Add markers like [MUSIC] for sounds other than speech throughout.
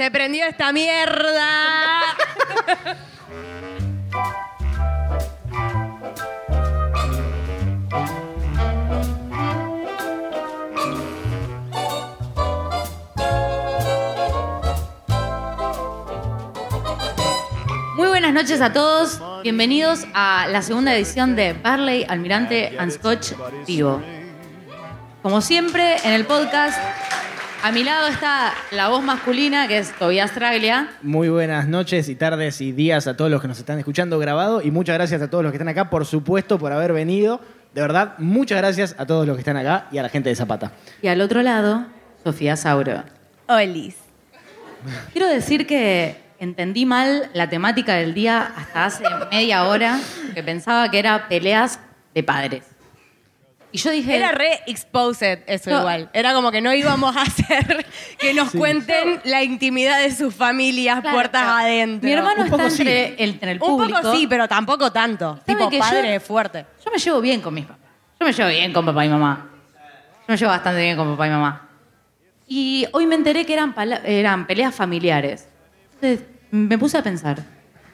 Se prendió esta mierda. Muy buenas noches a todos. Bienvenidos a la segunda edición de Barley, Almirante and Scotch Vivo. Como siempre, en el podcast, a mi lado está la voz masculina, que es Tobias Traglia. Muy buenas noches y tardes y días a todos los que nos están escuchando grabado y muchas gracias a todos los que están acá, por supuesto, por haber venido. De verdad, muchas gracias a todos los que están acá y a la gente de Zapata. Y al otro lado, Sofía Sauro. Olis. Quiero decir que entendí mal la temática del día hasta hace media hora, que pensaba que era peleas de padres. Y yo dije... Era re exposed eso No. igual. Era como que no íbamos a [LAUGHS] hacer que nos Sí. cuenten la intimidad de sus familias Claro, puertas claro. adentro. Mi hermano Un está poco sí. entre el, entre el Un público. poco sí, pero tampoco tanto. ¿Sabe Tipo que yo- padre fuerte. Yo me llevo bien con mis papás. Yo me llevo bien con papá y mamá. Yo me llevo bastante bien con papá y mamá. Y hoy me enteré que eran, eran peleas familiares. Entonces me puse a pensar.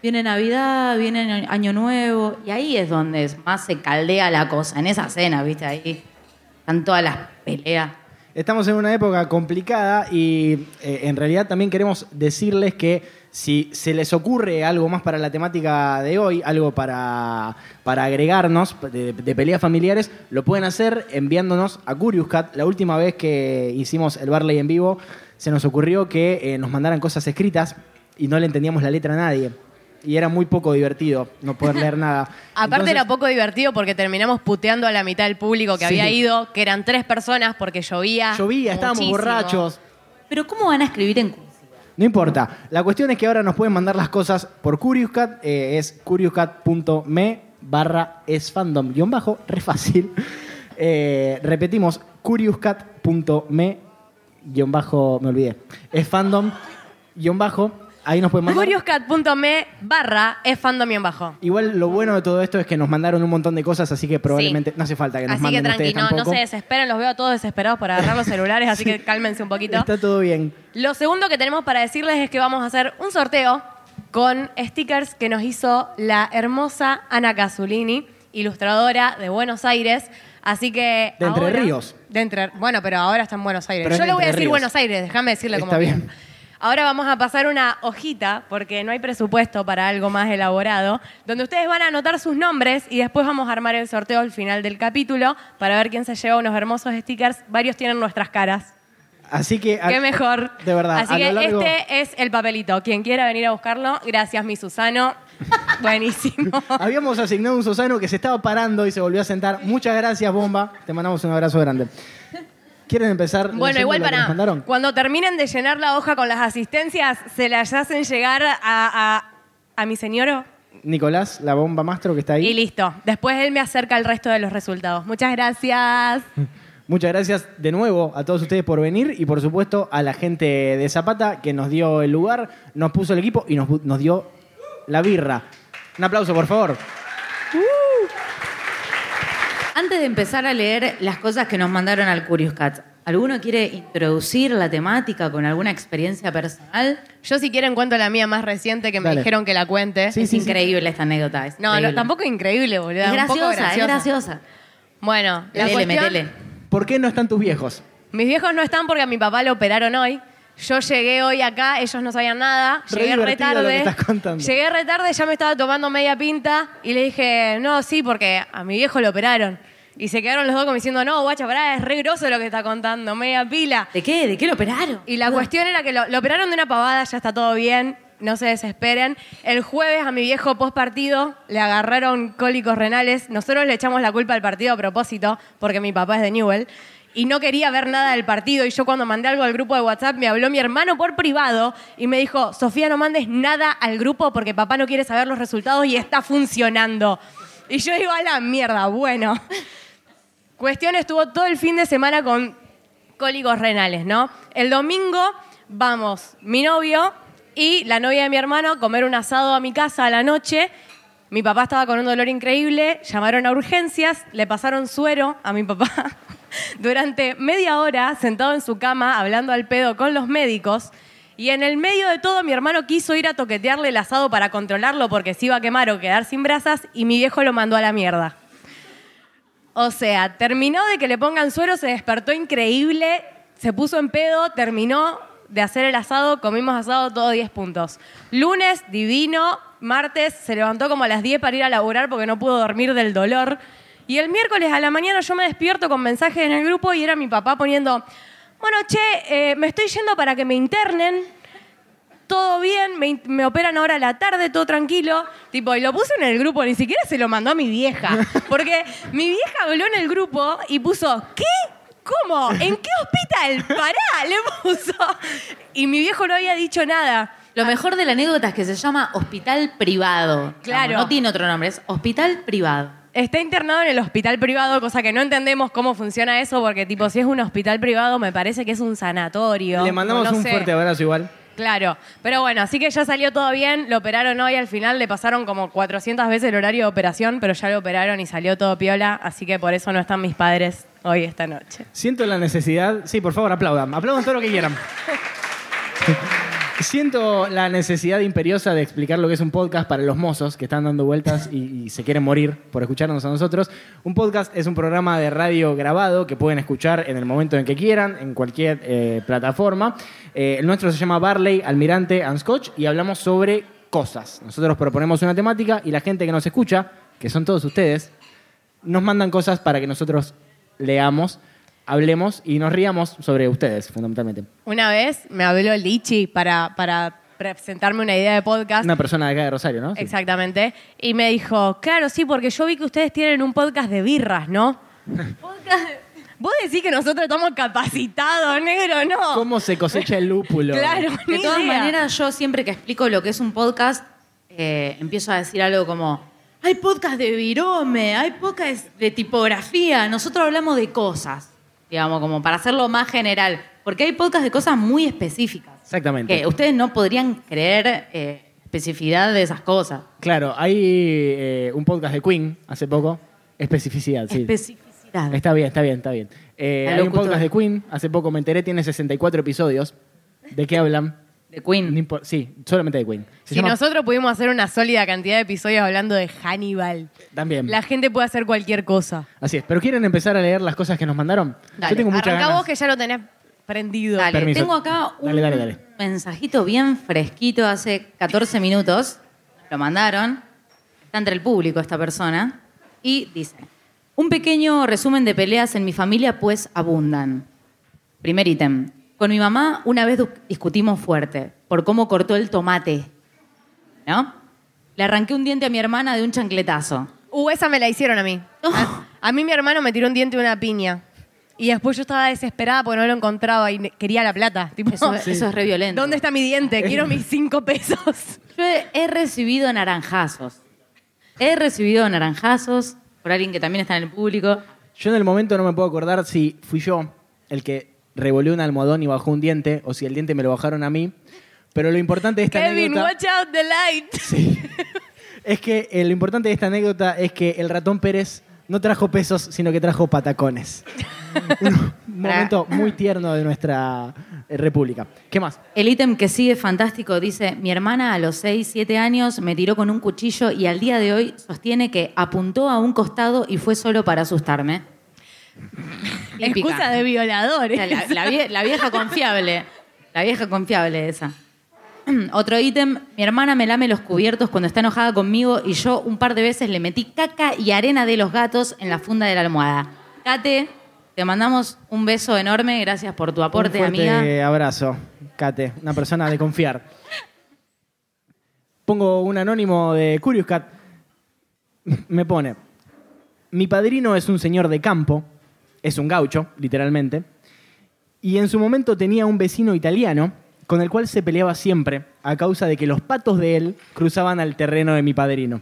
Viene Navidad, viene Año Nuevo, y ahí es donde más se caldea la cosa, en esa cena, ¿viste? Ahí están todas las peleas. Estamos en una época complicada y eh, en realidad también queremos decirles que si se les ocurre algo más para la temática de hoy, algo para, para agregarnos de, de peleas familiares, lo pueden hacer enviándonos a Curious Cat. La última vez que hicimos el Barley en vivo, se nos ocurrió que eh, nos mandaran cosas escritas y no le entendíamos la letra a nadie. Y era muy poco divertido no poder [LAUGHS] leer nada. Aparte Entonces- era poco divertido porque terminamos puteando a la mitad del público que Sí. había ido, que eran tres personas porque llovía. Llovía, estábamos muchísimo. borrachos. Pero ¿cómo van a escribir en cursiva? No importa. La cuestión es que ahora nos pueden mandar las cosas por CuriousCat. eh, es curiouscat.me barra es fandom guion bajo. Re fácil. [LAUGHS] Eh, repetimos, curiouscat.me guion bajo. Me olvidé. Es fandom guion bajo. Ahí nos pueden mandar. Curiouscat.me barra es fandom bajo. Igual lo bueno de todo esto es que nos mandaron un montón de cosas, así que probablemente no hace falta que nos Así que manden tranqui, ustedes no, no tampoco. se desesperen, los veo a todos desesperados por agarrar los [LAUGHS] celulares, así que cálmense un poquito. Está todo bien. Lo segundo que tenemos para decirles es que vamos a hacer un sorteo con stickers que nos hizo la hermosa Ana Casulini, ilustradora de Buenos Aires. Así que. De Entre ahora- Ríos. De Entre, bueno, pero ahora está en Buenos Aires. Pero es Yo de le voy a Entre decir Ríos. Buenos Aires, déjame decirle cómo Está bien. Ahora vamos a pasar una hojita, porque no hay presupuesto para algo más elaborado, donde ustedes van a anotar sus nombres y después vamos a armar el sorteo al final del capítulo para ver quién se lleva unos hermosos stickers. Varios tienen nuestras caras. Así que. Qué mejor. De verdad. Así que largo- este es el papelito. Quien quiera venir a buscarlo, gracias, mi Susano. [LAUGHS] Buenísimo. Habíamos asignado un Susano que se estaba parando y se volvió a sentar. Muchas gracias, Bomba. Te mandamos un abrazo grande. ¿Quieren empezar? Bueno, igual para cuando terminen de llenar la hoja con las asistencias, se las hacen llegar a, a- a mi señor Nicolás, la bomba mastro que está ahí. y listo. Después él me acerca el resto de los resultados. Muchas gracias. [LAUGHS] Muchas gracias de nuevo a todos ustedes por venir y por supuesto a la gente de Zapata que nos dio el lugar, nos puso el equipo y nos, nos dio la birra. Un aplauso, por favor. Antes de empezar a leer las cosas que nos mandaron al Curious Cat, ¿alguno quiere introducir la temática con alguna experiencia personal? Yo si quieren cuento la mía más reciente que me Dale. dijeron que la cuente. Sí, es sí, sí. increíble esta anécdota. es No, no, tampoco increíble, boludo. Es un poco graciosa, es graciosa. Bueno, la Metele, cuestión- metele. ¿Por qué no están tus viejos? Mis viejos no están porque a mi papá lo operaron hoy. Yo llegué hoy acá, ellos no sabían nada. Re Llegué re divertido lo tarde. que estás contando. Llegué re tarde, ya me estaba tomando media pinta y le dije, no, sí, porque a mi viejo lo operaron. Y se quedaron los dos como diciendo, no, guacha, pará, es re grosso lo que está contando, media pila. ¿De qué? ¿De qué lo operaron? Y la cuestión era que lo, lo operaron de una pavada, ya está todo bien, no se desesperen. El jueves a mi viejo post partido le agarraron cólicos renales. Nosotros le echamos la culpa al partido a propósito, porque mi papá es de Newell. Y no quería ver nada del partido. Y yo cuando mandé algo al grupo de WhatsApp, me habló mi hermano por privado y me dijo, Sofía, no mandes nada al grupo porque papá no quiere saber los resultados y está funcionando. Y yo digo, a la mierda, bueno. Cuestión estuvo todo el fin de semana con cólicos renales, ¿no? El domingo vamos mi novio y la novia de mi hermano a comer un asado a mi casa a la noche. Mi papá estaba con un dolor increíble, llamaron a urgencias, le pasaron suero a mi papá. [LAUGHS] Durante media hora, sentado en su cama, hablando al pedo con los médicos. Y en el medio de todo, mi hermano quiso ir a toquetearle el asado para controlarlo porque se iba a quemar o quedar sin brasas y mi viejo lo mandó a la mierda. O sea, terminó de que le pongan suero, se despertó increíble, se puso en pedo, terminó de hacer el asado, comimos asado todo 10 puntos. Lunes, divino, martes se levantó como a las 10 para ir a laburar porque no pudo dormir del dolor. Y el miércoles a la mañana yo me despierto con mensajes en el grupo y era mi papá poniendo, bueno, che, eh, me estoy yendo para que me internen. Todo bien, me, me operan ahora a la tarde, todo tranquilo. Tipo, y lo puse en el grupo, ni siquiera se lo mandó a mi vieja. [LAUGHS] Porque mi vieja habló en el grupo y puso, ¿qué? ¿Cómo? ¿En qué hospital? Pará, [LAUGHS] le puso. Y mi viejo no había dicho nada. Lo mejor de la anécdota es que se llama hospital privado. Claro. No tiene otro nombre, es hospital privado. Está internado en el hospital privado, cosa que no entendemos cómo funciona eso, porque tipo, si es un hospital privado, me parece que es un sanatorio. Le mandamos No un sé. fuerte abrazo igual. Claro, pero bueno, así que ya salió todo bien, lo operaron hoy, al final le pasaron como 400 veces el horario de operación, pero ya lo operaron y salió todo piola, así que por eso no están mis padres hoy esta noche. Siento la necesidad. Sí, por favor, aplaudan. Aplaudan todo lo que quieran. [LAUGHS] Siento la necesidad imperiosa de explicar lo que es un podcast para los mozos que están dando vueltas y, y se quieren morir por escucharnos a nosotros. Un podcast es un programa de radio grabado que pueden escuchar en el momento en que quieran, en cualquier eh, plataforma. Eh, el nuestro se llama Barley, Almirante and Scotch y hablamos sobre cosas. Nosotros proponemos una temática y la gente que nos escucha, que son todos ustedes, nos mandan cosas para que nosotros leamos, hablemos y nos riamos sobre ustedes, fundamentalmente. Una vez me habló Lichi para, para presentarme una idea de podcast. Una persona de acá de Rosario, ¿no? Sí. Exactamente. Y me dijo, claro, sí, porque yo vi que ustedes tienen un podcast de birras, ¿no? [LAUGHS] Podcast de- Vos decís que nosotros estamos capacitados, negro, ¿no? ¿Cómo se cosecha el lúpulo? Claro, De todas idea. maneras, yo siempre que explico lo que es un podcast, eh, empiezo a decir algo como, hay podcast de virome, hay podcast de tipografía, nosotros hablamos de cosas, digamos, como para hacerlo más general, porque hay podcast de cosas muy específicas. Exactamente. Que ustedes no podrían creer eh, especificidad de esas cosas. Claro, hay eh, un podcast de Queen hace poco. Especificidad, sí. Especificidad. Está bien, está bien, está bien. Eh, hay un podcast de Queen, hace poco me enteré, tiene 64 episodios. ¿De qué hablan? De No Queen. sí, solamente de Queen. Se Si llama- nosotros pudimos hacer una sólida cantidad de episodios hablando de Hannibal, También. la gente puede hacer cualquier cosa. Así es. ¿Pero quieren empezar a leer las cosas que nos mandaron? Dale. Yo tengo muchas Arranca ganas. vos que ya lo tenés prendido. Dale, Permiso. tengo acá un Dale, dale, dale. mensajito bien fresquito hace 14 minutos. Lo mandaron. Está entre el público esta persona. Y dice, un pequeño resumen de peleas en mi familia pues abundan. Primer ítem. Con mi mamá una vez discutimos fuerte por cómo cortó el tomate. ¿No? Le arranqué un diente a mi hermana de un chancletazo. Uh, esa me la hicieron a mí. A, a mí mi hermano me tiró un diente de una piña. Y después yo estaba desesperada porque no lo encontraba y quería la plata. Tipo, Eso, [LAUGHS] eso es re violento. ¿Dónde está mi diente? Quiero mis cinco pesos. [LAUGHS] Yo he, he recibido naranjazos. He recibido naranjazos por alguien que también está en el público. Yo en el momento no me puedo acordar si fui yo el que revolvió un almohadón y bajó un diente o si el diente me lo bajaron a mí. Pero lo importante de esta Kevin, anécdota watch out the light. [LAUGHS] Sí. es que eh, lo importante de esta anécdota es que el ratón Pérez no trajo pesos, sino que trajo patacones. [LAUGHS] un momento muy tierno de nuestra eh, república. ¿Qué más? El ítem que sigue fantástico dice, mi hermana a los 6, 7 años me tiró con un cuchillo y al día de hoy sostiene que apuntó a un costado y fue solo para asustarme. [LAUGHS] Excusa de violadores. la, la vie- la vieja confiable. La vieja confiable esa. [CLEARS THROAT] Otro ítem, mi hermana me lame los cubiertos cuando está enojada conmigo y yo un par de veces le metí caca y arena de los gatos en la funda de la almohada. Kate, te mandamos un beso enorme, gracias por tu aporte, un fuerte amiga. abrazo, Kate, una persona de confiar. Pongo un anónimo de Curious Cat. Me pone, mi padrino es un señor de campo, es un gaucho, literalmente, y en su momento tenía un vecino italiano con el cual se peleaba siempre a causa de que los patos de él cruzaban al terreno de mi padrino.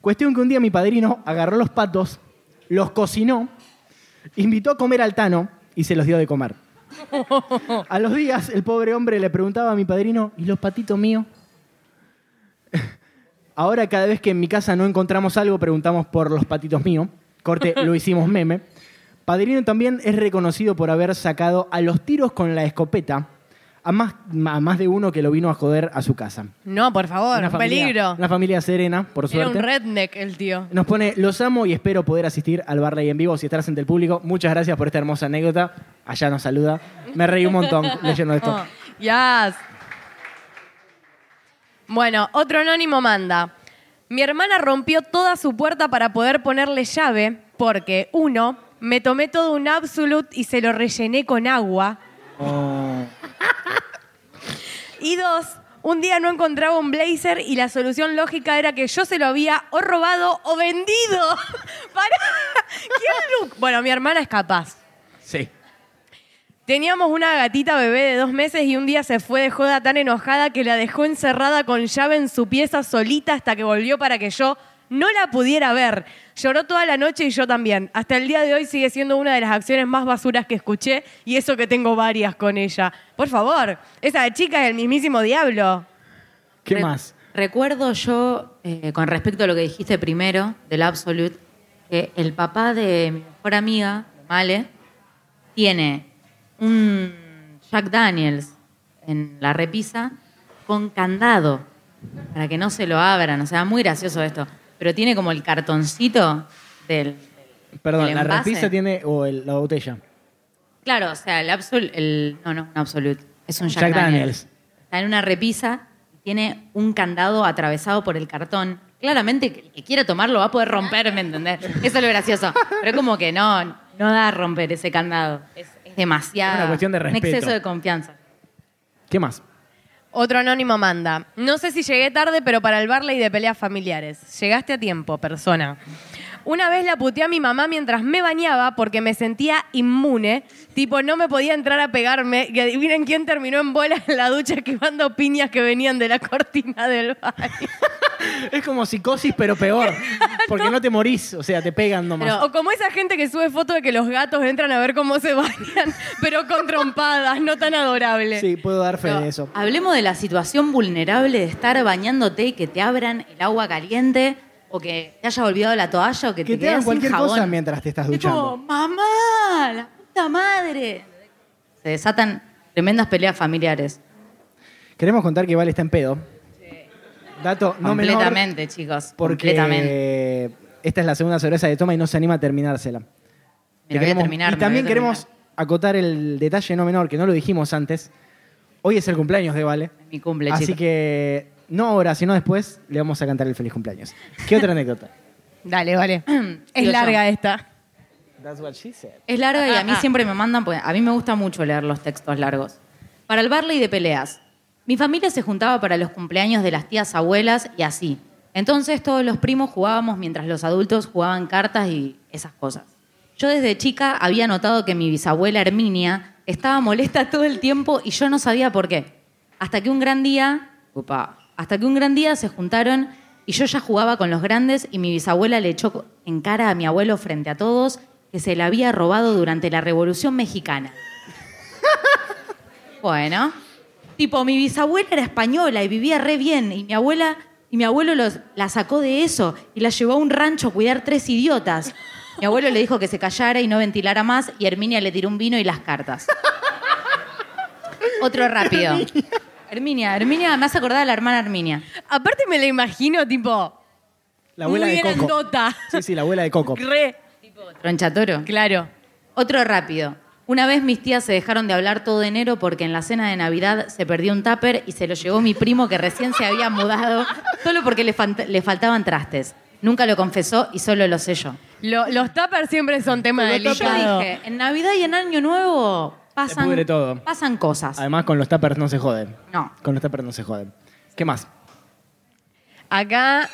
Cuestión que un día mi padrino agarró los patos, los cocinó, invitó a comer al Tano y se los dio de comer. [LAUGHS] A los días, el pobre hombre le preguntaba a mi padrino, ¿y los patitos míos? [LAUGHS] Ahora, cada vez que en mi casa no encontramos algo, preguntamos por los patitos míos. Corte, lo hicimos meme. Padrino también es reconocido por haber sacado a los tiros con la escopeta a más, a más de uno que lo vino a joder a su casa. No, por favor, Una un familia- peligro. Una familia serena, por Era suerte. un redneck el tío. Nos pone, los amo y espero poder asistir al Barley en vivo si estás entre el público. Muchas gracias por esta hermosa anécdota. Allá nos saluda. Me reí un montón [LAUGHS] leyendo esto. Oh, yes. Bueno, otro anónimo manda. Mi hermana rompió toda su puerta para poder ponerle llave porque, uno, me tomé todo un Absolute y se lo rellené con agua. Oh. Y dos, un día no encontraba un blazer y la solución lógica era que yo se lo había o robado o vendido. [LAUGHS] Para. ¿Quién lo- Bueno, mi hermana es capaz. Sí. Teníamos una gatita bebé de dos meses y un día se fue de joda tan enojada que la dejó encerrada con llave en su pieza solita hasta que volvió para que yo no la pudiera ver. Lloró toda la noche y yo también. Hasta el día de hoy sigue siendo una de las acciones más basuras que escuché y eso que tengo varias con ella. Por favor, esa chica es el mismísimo diablo. ¿Qué Re- más? Recuerdo yo, eh, con respecto a lo que dijiste primero, del Absolute, que el papá de mi mejor amiga, Male, tiene un Jack Daniels en la repisa con candado para que no se lo abran. O sea, muy gracioso esto. Pero tiene como el cartoncito del... Perdón, la repisa tiene, o el- la botella. Claro, o sea, el Absolute... El, no, no, un Absolute. Es un Jack, Jack Daniels. Daniels. Está en una repisa, tiene un candado atravesado por el cartón. Claramente, el que quiera tomarlo va a poder romper, ¿me entendés? Eso es lo gracioso. Pero como que no, no da a romper ese candado. Es, es demasiado. Es una cuestión de Un respeto. exceso de confianza. ¿Qué más? Otro anónimo manda. No sé si llegué tarde, pero para el Barley de peleas familiares. Llegaste a tiempo, persona. Una vez la puteé a mi mamá mientras me bañaba porque me sentía inmune. Tipo, no me podía entrar a pegarme. Y adivinen quién terminó en bola en la ducha esquivando piñas que venían de la cortina del baño. [LAUGHS] Es como psicosis, pero peor. [LAUGHS] Porque no, te morís, o sea, te pegan nomás. O como esa gente que sube fotos de que los gatos entran a ver cómo se bañan, [LAUGHS] pero con trompadas, no tan adorable. sí, puedo dar fe Pero de eso. Hablemos de la situación vulnerable de estar bañándote y que te abran el agua caliente o que te haya olvidado la toalla o que, Que te, te hagan sin cualquier jabón. cosa mientras te estás Es como, duchando. mamá, la puta madre. Se desatan tremendas peleas familiares. Queremos contar que Vale está en pedo. Dato no menor. completamente, chicos. Porque completamente. esta es la segunda cerveza de toma y no se anima a terminársela. Me a terminar, y también voy a queremos acotar el detalle no menor, que no lo dijimos antes. Hoy es el cumpleaños de Vale. Es mi cumple, Así que no ahora, sino después, le vamos a cantar el feliz cumpleaños. ¿Qué otra anécdota? [LAUGHS] Dale, vale. [CLEARS THROAT] es larga yo. esta. That's what she said. Es larga y a mí siempre me mandan, pues a mí me gusta mucho leer los textos largos. Para el Barley de peleas. Mi familia se juntaba para los cumpleaños de las tías abuelas y así. Entonces todos los primos jugábamos mientras los adultos jugaban cartas y esas cosas. Yo desde chica había notado que mi bisabuela Herminia estaba molesta todo el tiempo y yo no sabía por qué. Hasta que un gran día, upa, hasta que un gran día se juntaron y yo ya jugaba con los grandes y mi bisabuela le echó en cara a mi abuelo frente a todos que se la había robado durante la Revolución Mexicana. [LAUGHS] Bueno, tipo, mi bisabuela era española y vivía re bien y mi abuela y mi abuelo los- la sacó de eso y la llevó a un rancho a cuidar tres idiotas. Mi abuelo le dijo que se callara y no ventilara más y Herminia le tiró un vino y las cartas. [LAUGHS] Otro rápido. Herminia, Herminia, me hace acordar a la hermana Herminia. Aparte me la imagino, tipo, La abuela muy de Coco. grandota. Sí, sí, la abuela de Coco. Re. Tronchatoro. Claro. Otro rápido. Una vez mis tías se dejaron de hablar todo enero porque en la cena de Navidad se perdió un tupper y se lo llevó mi primo que recién se había mudado solo porque le, faltaban trastes. Nunca lo confesó y solo lo sé yo. Lo- los tuppers siempre son tema Yo delicado. dije, en Navidad y en Año Nuevo pasan, pudre todo. pasan cosas. Además, con los tuppers no se joden. No. Con los tuppers no se joden. ¿Qué más? Acá,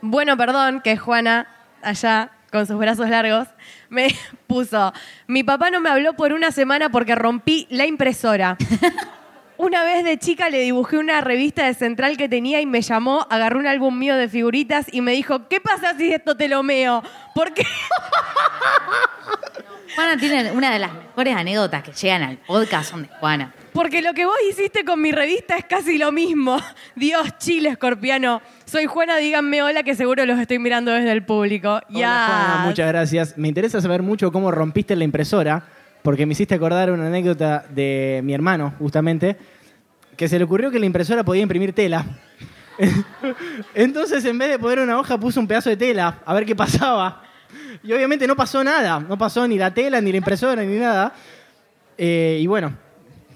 bueno, perdón, que es Juana, allá, con sus brazos largos, me [LAUGHS] puso, mi papá no me habló por una semana porque rompí la impresora. [LAUGHS] Una vez de chica le dibujé una revista de Central que tenía y me llamó, agarró un álbum mío de figuritas y me dijo, ¿qué pasa si esto te lo meo? ¿Por qué? [LAUGHS] Juana tiene una de las mejores anécdotas que llegan al podcast son de Juana. Porque lo que vos hiciste con mi revista es casi lo mismo. [LAUGHS] Dios, Chile, escorpiano. Soy Juana, díganme hola que seguro los estoy mirando desde el público. Ya. Muchas gracias. Me interesa saber mucho cómo rompiste la impresora, porque me hiciste acordar una anécdota de mi hermano, justamente, que se le ocurrió que la impresora podía imprimir tela. [LAUGHS] Entonces, en vez de poner una hoja, puso un pedazo de tela, a ver qué pasaba. Y obviamente no pasó nada, no pasó ni la tela, ni la impresora, ni nada. Eh, y bueno,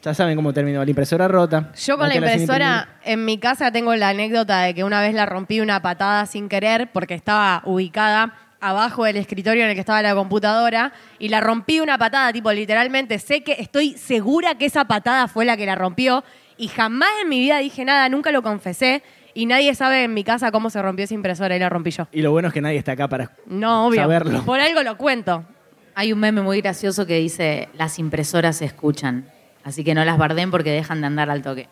ya saben cómo terminó, la impresora rota. Yo con la impresora en mi casa tengo la anécdota de que una vez la rompí una patada sin querer porque estaba ubicada abajo del escritorio en el que estaba la computadora y la rompí una patada, tipo literalmente sé que estoy segura que esa patada fue la que la rompió y jamás en mi vida dije nada, nunca lo confesé y nadie sabe en mi casa cómo se rompió esa impresora y la rompí yo. Y lo bueno es que nadie está acá para No, obvio. saberlo. Por algo lo cuento. Hay un meme muy gracioso que dice, las impresoras se escuchan. Así que no las barden porque dejan de andar al toque.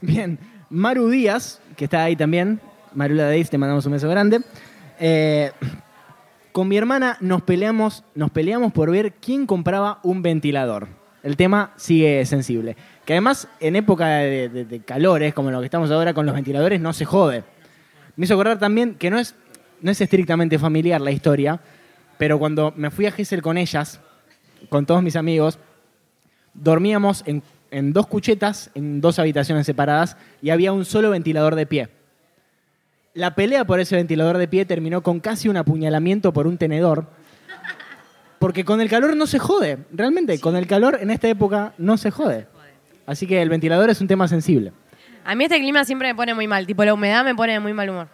Bien, Maru Díaz, que está ahí también, Marula Deis, te mandamos un beso grande. Eh, con mi hermana nos peleamos, nos peleamos por ver quién compraba un ventilador. El tema sigue sensible. Que además, en época de, calores, como lo que estamos ahora con los ventiladores, no se jode. Me hizo acordar también que no es, no es estrictamente familiar la historia, pero cuando me fui a Gessel con ellas, con todos mis amigos, dormíamos en dos cuchetas, en dos habitaciones separadas, y había un solo ventilador de pie. La pelea por ese ventilador de pie terminó con casi un apuñalamiento por un tenedor, porque con el calor no se jode, realmente, con el calor en esta época no se jode. Así que el ventilador es un tema sensible. A mí este clima siempre me pone muy mal, tipo la humedad me pone de muy mal humor.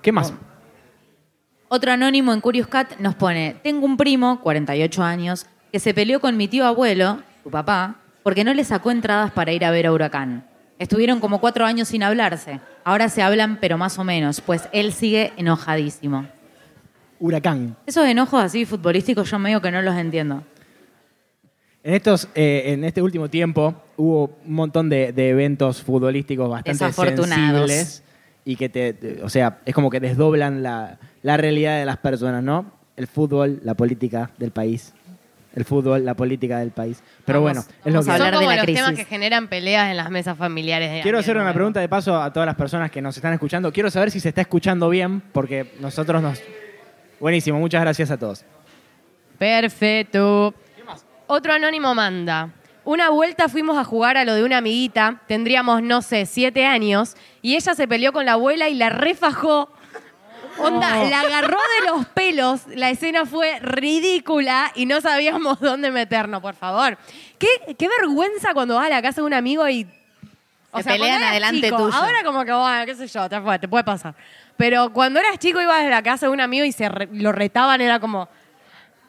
¿Qué más? Otro anónimo en Curious Cat nos pone, tengo un primo, 48 años, que se peleó con mi tío abuelo, tu papá, porque no le sacó entradas para ir a ver a Huracán. Estuvieron como cuatro años sin hablarse. Ahora se hablan, pero más o menos, pues él sigue enojadísimo. Huracán. Esos enojos así futbolísticos yo medio que no los entiendo. En, estos, eh, en este último tiempo hubo un montón de, de eventos futbolísticos bastante sensibles y que te, te- o sea, es como que desdoblan la, la realidad de las personas, ¿no? El fútbol, la política del país. El fútbol, la política del país. Pero Vamos- bueno, es lo vamos que a hablar Son de como la los crisis. temas que generan peleas en las mesas familiares. de Quiero hacer una Nuevo. pregunta de paso a todas las personas que nos están escuchando. Quiero saber si se está escuchando bien, porque nosotros nos... Buenísimo, muchas gracias a todos. Perfecto. Otro anónimo manda. Una vuelta fuimos a jugar a lo de una amiguita, tendríamos, no sé, siete años, y ella se peleó con la abuela y la refajó. Onda, la agarró de los pelos, la escena fue ridícula y no sabíamos [LAUGHS] dónde meternos, por favor. Qué, qué vergüenza cuando vas a la casa de un amigo y... Se pelean eras adelante chico, tuyo. Ahora como que, bueno, qué sé yo, te, fue, te puede pasar. Pero cuando eras chico ibas a la casa de un amigo y se re- lo retaban, era como...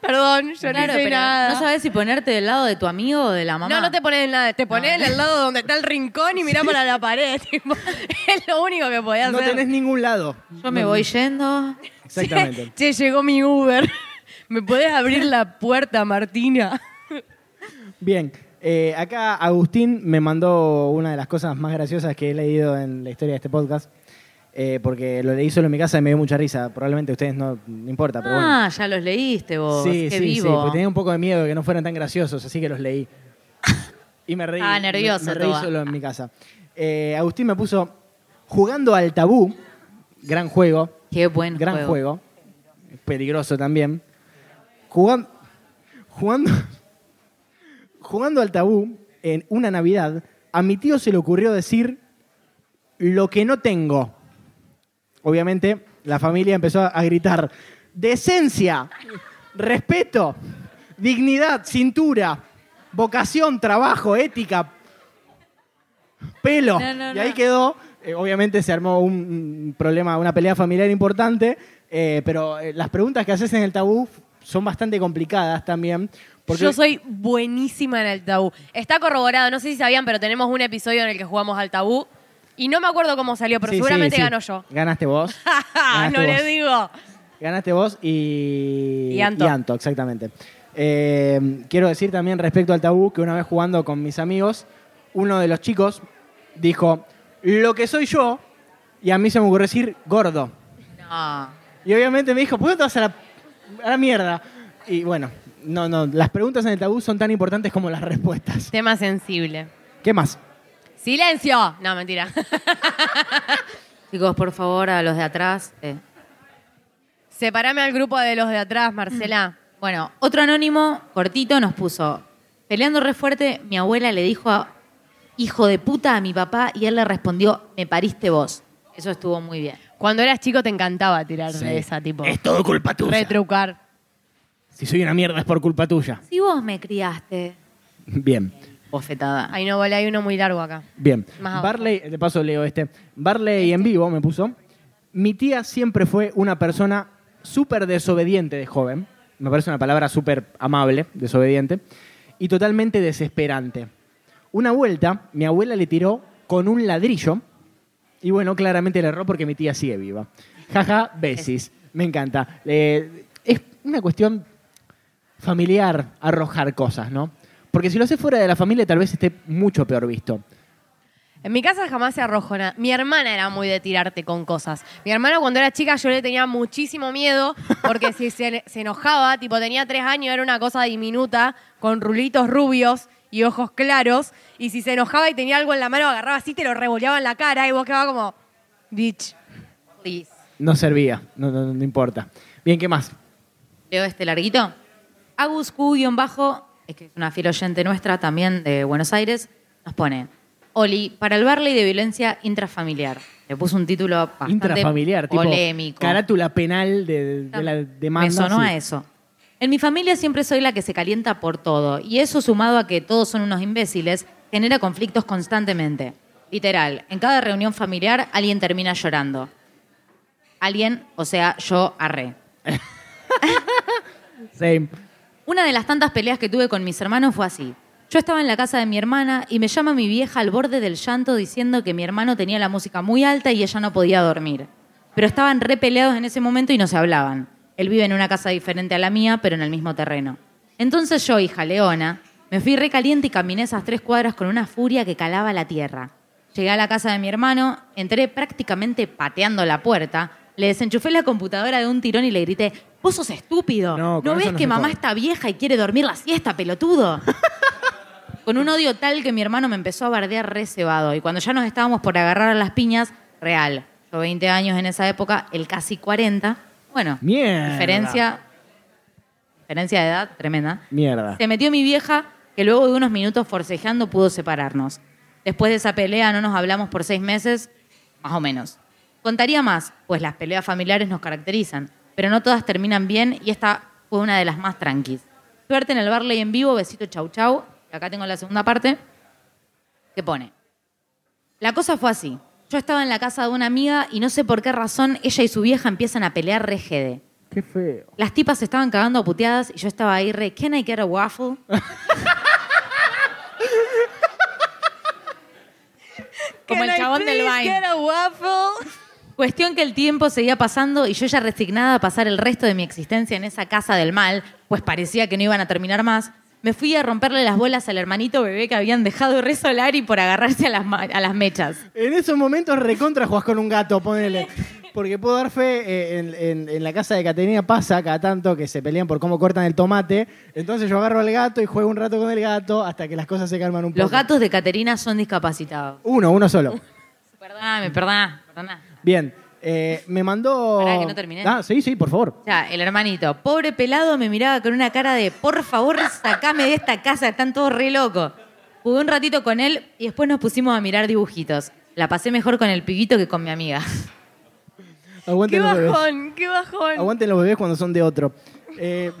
Perdón, yo no Claro, hice pero nada. no sabes si ponerte del lado de tu amigo o de la mamá. No, no te pones en nada. Te pones en el lado donde está el rincón y mirá para la pared. [LAUGHS] tipo, es lo único que podías No hacer. tenés ningún lado. Yo me voy yendo. Exactamente. [LAUGHS] Che, llegó mi Uber. [LAUGHS] ¿Me podés abrir la puerta, Martina? Bien, eh, acá Agustín me mandó una de las cosas más graciosas que he leído en la historia de este podcast, eh, porque lo leí solo en mi casa y me dio mucha risa. Probablemente a ustedes no, no importa, pero bueno. Ah, ya los leíste vos. sí, Qué sí, vivo. sí, porque tenía un poco de miedo de que no fueran tan graciosos, así que los leí. Y me reí. Ah, nervioso Me, me reí solo en mi casa. Eh, Agustín me puso jugando al tabú, gran juego, Qué buen gran juego. juego. peligroso también. Jugando, jugando, [LAUGHS] jugando al tabú en una Navidad, a mi tío se le ocurrió decir lo que no tengo. Obviamente, la familia empezó a gritar: decencia, respeto, dignidad, cintura, vocación, trabajo, ética, pelo. No, no, y ahí no. quedó. Eh, obviamente se armó un, un problema, una pelea familiar importante, eh, pero eh, las preguntas que haces en el tabú son bastante complicadas también. Porque Yo soy buenísima en el tabú. Está corroborado, no sé si sabían, pero tenemos un episodio en el que jugamos al tabú. Y no me acuerdo cómo salió, pero Sí, sí, seguramente sí. gano yo. Ganaste vos. [LAUGHS] Ganaste no le vos. digo. Ganaste vos y. Y Anto. exactamente. Eh, quiero decir también respecto al tabú que una vez jugando con mis amigos, uno de los chicos dijo: Lo que soy yo, y a mí se me ocurrió decir gordo. No. Y obviamente me dijo: ¿Por qué te vas a la, a la mierda? Y bueno, no, no, las preguntas en el tabú son tan importantes como las respuestas. Tema sensible. ¿Qué más? ¡Silencio! No, mentira. [LAUGHS] Chicos, por favor, a los de atrás. eh. Separame al grupo de los de atrás, Marcela. Bueno, otro anónimo cortito nos puso. Peleando re fuerte, mi abuela le dijo a hijo de puta a mi papá y él le respondió, me pariste vos. Eso estuvo muy bien. Cuando eras chico te encantaba tirar Sí. de esa, tipo. Es todo culpa tuya. Retrucar. Si soy una mierda es por culpa tuya. Si vos me criaste. Bien. Bofetada. Ay, no, vale, hay uno muy largo acá. Bien. Más. Barley, de paso leo este. Barley en vivo me puso. Mi tía siempre fue una persona súper desobediente de joven. Me parece una palabra súper amable, desobediente. Y totalmente desesperante. Una vuelta, mi abuela le tiró con un ladrillo. Y bueno, claramente le erró porque mi tía sigue viva. Jaja, besis. Me encanta. Eh, es una cuestión familiar arrojar cosas, ¿no? Porque si lo hace fuera de la familia, tal vez esté mucho peor visto. En mi casa jamás se arrojó nada. Mi hermana era muy de tirarte con cosas. Mi hermana cuando era chica yo le tenía muchísimo miedo porque si se, se enojaba, tipo tenía tres años, era una cosa diminuta, con rulitos rubios y ojos claros. Y si se enojaba y tenía algo en la mano, agarraba así, te lo revoleaba en la cara y vos quedabas como, bitch. Please. No servía, no, no, no importa. Bien, ¿qué más? Leo este larguito. Agus Q-bajo, es que es una fiel oyente nuestra también de Buenos Aires, nos pone, Oli, para el Barley de violencia intrafamiliar. Le puso un título bastante Intrafamiliar, tipo polémico. carátula penal de, de la demanda. Me sonó sí. a eso. En mi familia siempre soy la que se calienta por todo, y eso sumado a que todos son unos imbéciles, genera conflictos constantemente. Literal, en cada reunión familiar alguien termina llorando. Alguien, o sea, yo arré. [LAUGHS] Same. Una de las tantas peleas que tuve con mis hermanos fue así. Yo estaba en la casa de mi hermana y me llama mi vieja al borde del llanto diciendo que mi hermano tenía la música muy alta y ella no podía dormir. Pero estaban re peleados en ese momento y no se hablaban. Él vive en una casa diferente a la mía, pero en el mismo terreno. Entonces yo, hija Leona, me fui re caliente y caminé esas tres cuadras con una furia que calaba la tierra. Llegué a la casa de mi hermano, entré prácticamente pateando la puerta, le desenchufé la computadora de un tirón y le grité, vos sos estúpido, No, ¿no, ves no que mamá jode". está vieja y quiere dormir la siesta, pelotudo? [LAUGHS] con un odio tal que mi hermano me empezó a bardear re cebado. Y cuando ya nos estábamos por agarrar a las piñas, real. Yo 20 años en esa época, él casi 40. Bueno, Mierda. diferencia, diferencia de edad tremenda. Mierda. Se metió mi vieja, que luego de unos minutos forcejeando pudo separarnos. Después de esa pelea no nos hablamos por seis meses, más o menos. Contaría más, pues las peleas familiares nos caracterizan, pero no todas terminan bien y esta fue una de las más tranquis. Suerte en el Barley en vivo, besito chau chau. Acá tengo la segunda parte, que pone. La cosa fue así. Yo estaba en la casa de una amiga y no sé por qué razón ella y su vieja empiezan a pelear re jede. Qué feo. Las tipas se estaban cagando a puteadas y yo estaba ahí re, ¿can I get a waffle? [LAUGHS] Como el chabón del Vine. Cuestión que el tiempo seguía pasando y yo ya resignada a pasar el resto de mi existencia en esa casa del mal, pues parecía que no iban a terminar más, me fui a romperle las bolas al hermanito bebé que habían dejado resolar y por agarrarse a las, a las mechas. En esos momentos recontra jugás con un gato, ponele. Porque puedo dar fe, eh, en, en- en la casa de Caterina pasa cada tanto que se pelean por cómo cortan el tomate. Entonces yo agarro al gato y juego un rato con el gato hasta que las cosas se calman un poco. Los gatos de Caterina son discapacitados. Uno, uno solo. Perdóname, perdóname, perdóname. Bien. eh, me mandó. Pará, que no terminé. Ah, sí, sí, por favor. Ya, el hermanito, pobre pelado, me miraba con una cara de, por favor, sacame de esta casa, están todos re locos. Jugué un ratito con él y después nos pusimos a mirar dibujitos. La pasé mejor con el pibito que con mi amiga. ¡Qué Aguanten los bebés. bajón! ¡Qué bajón! Aguanten los bebés cuando son de otro. Eh,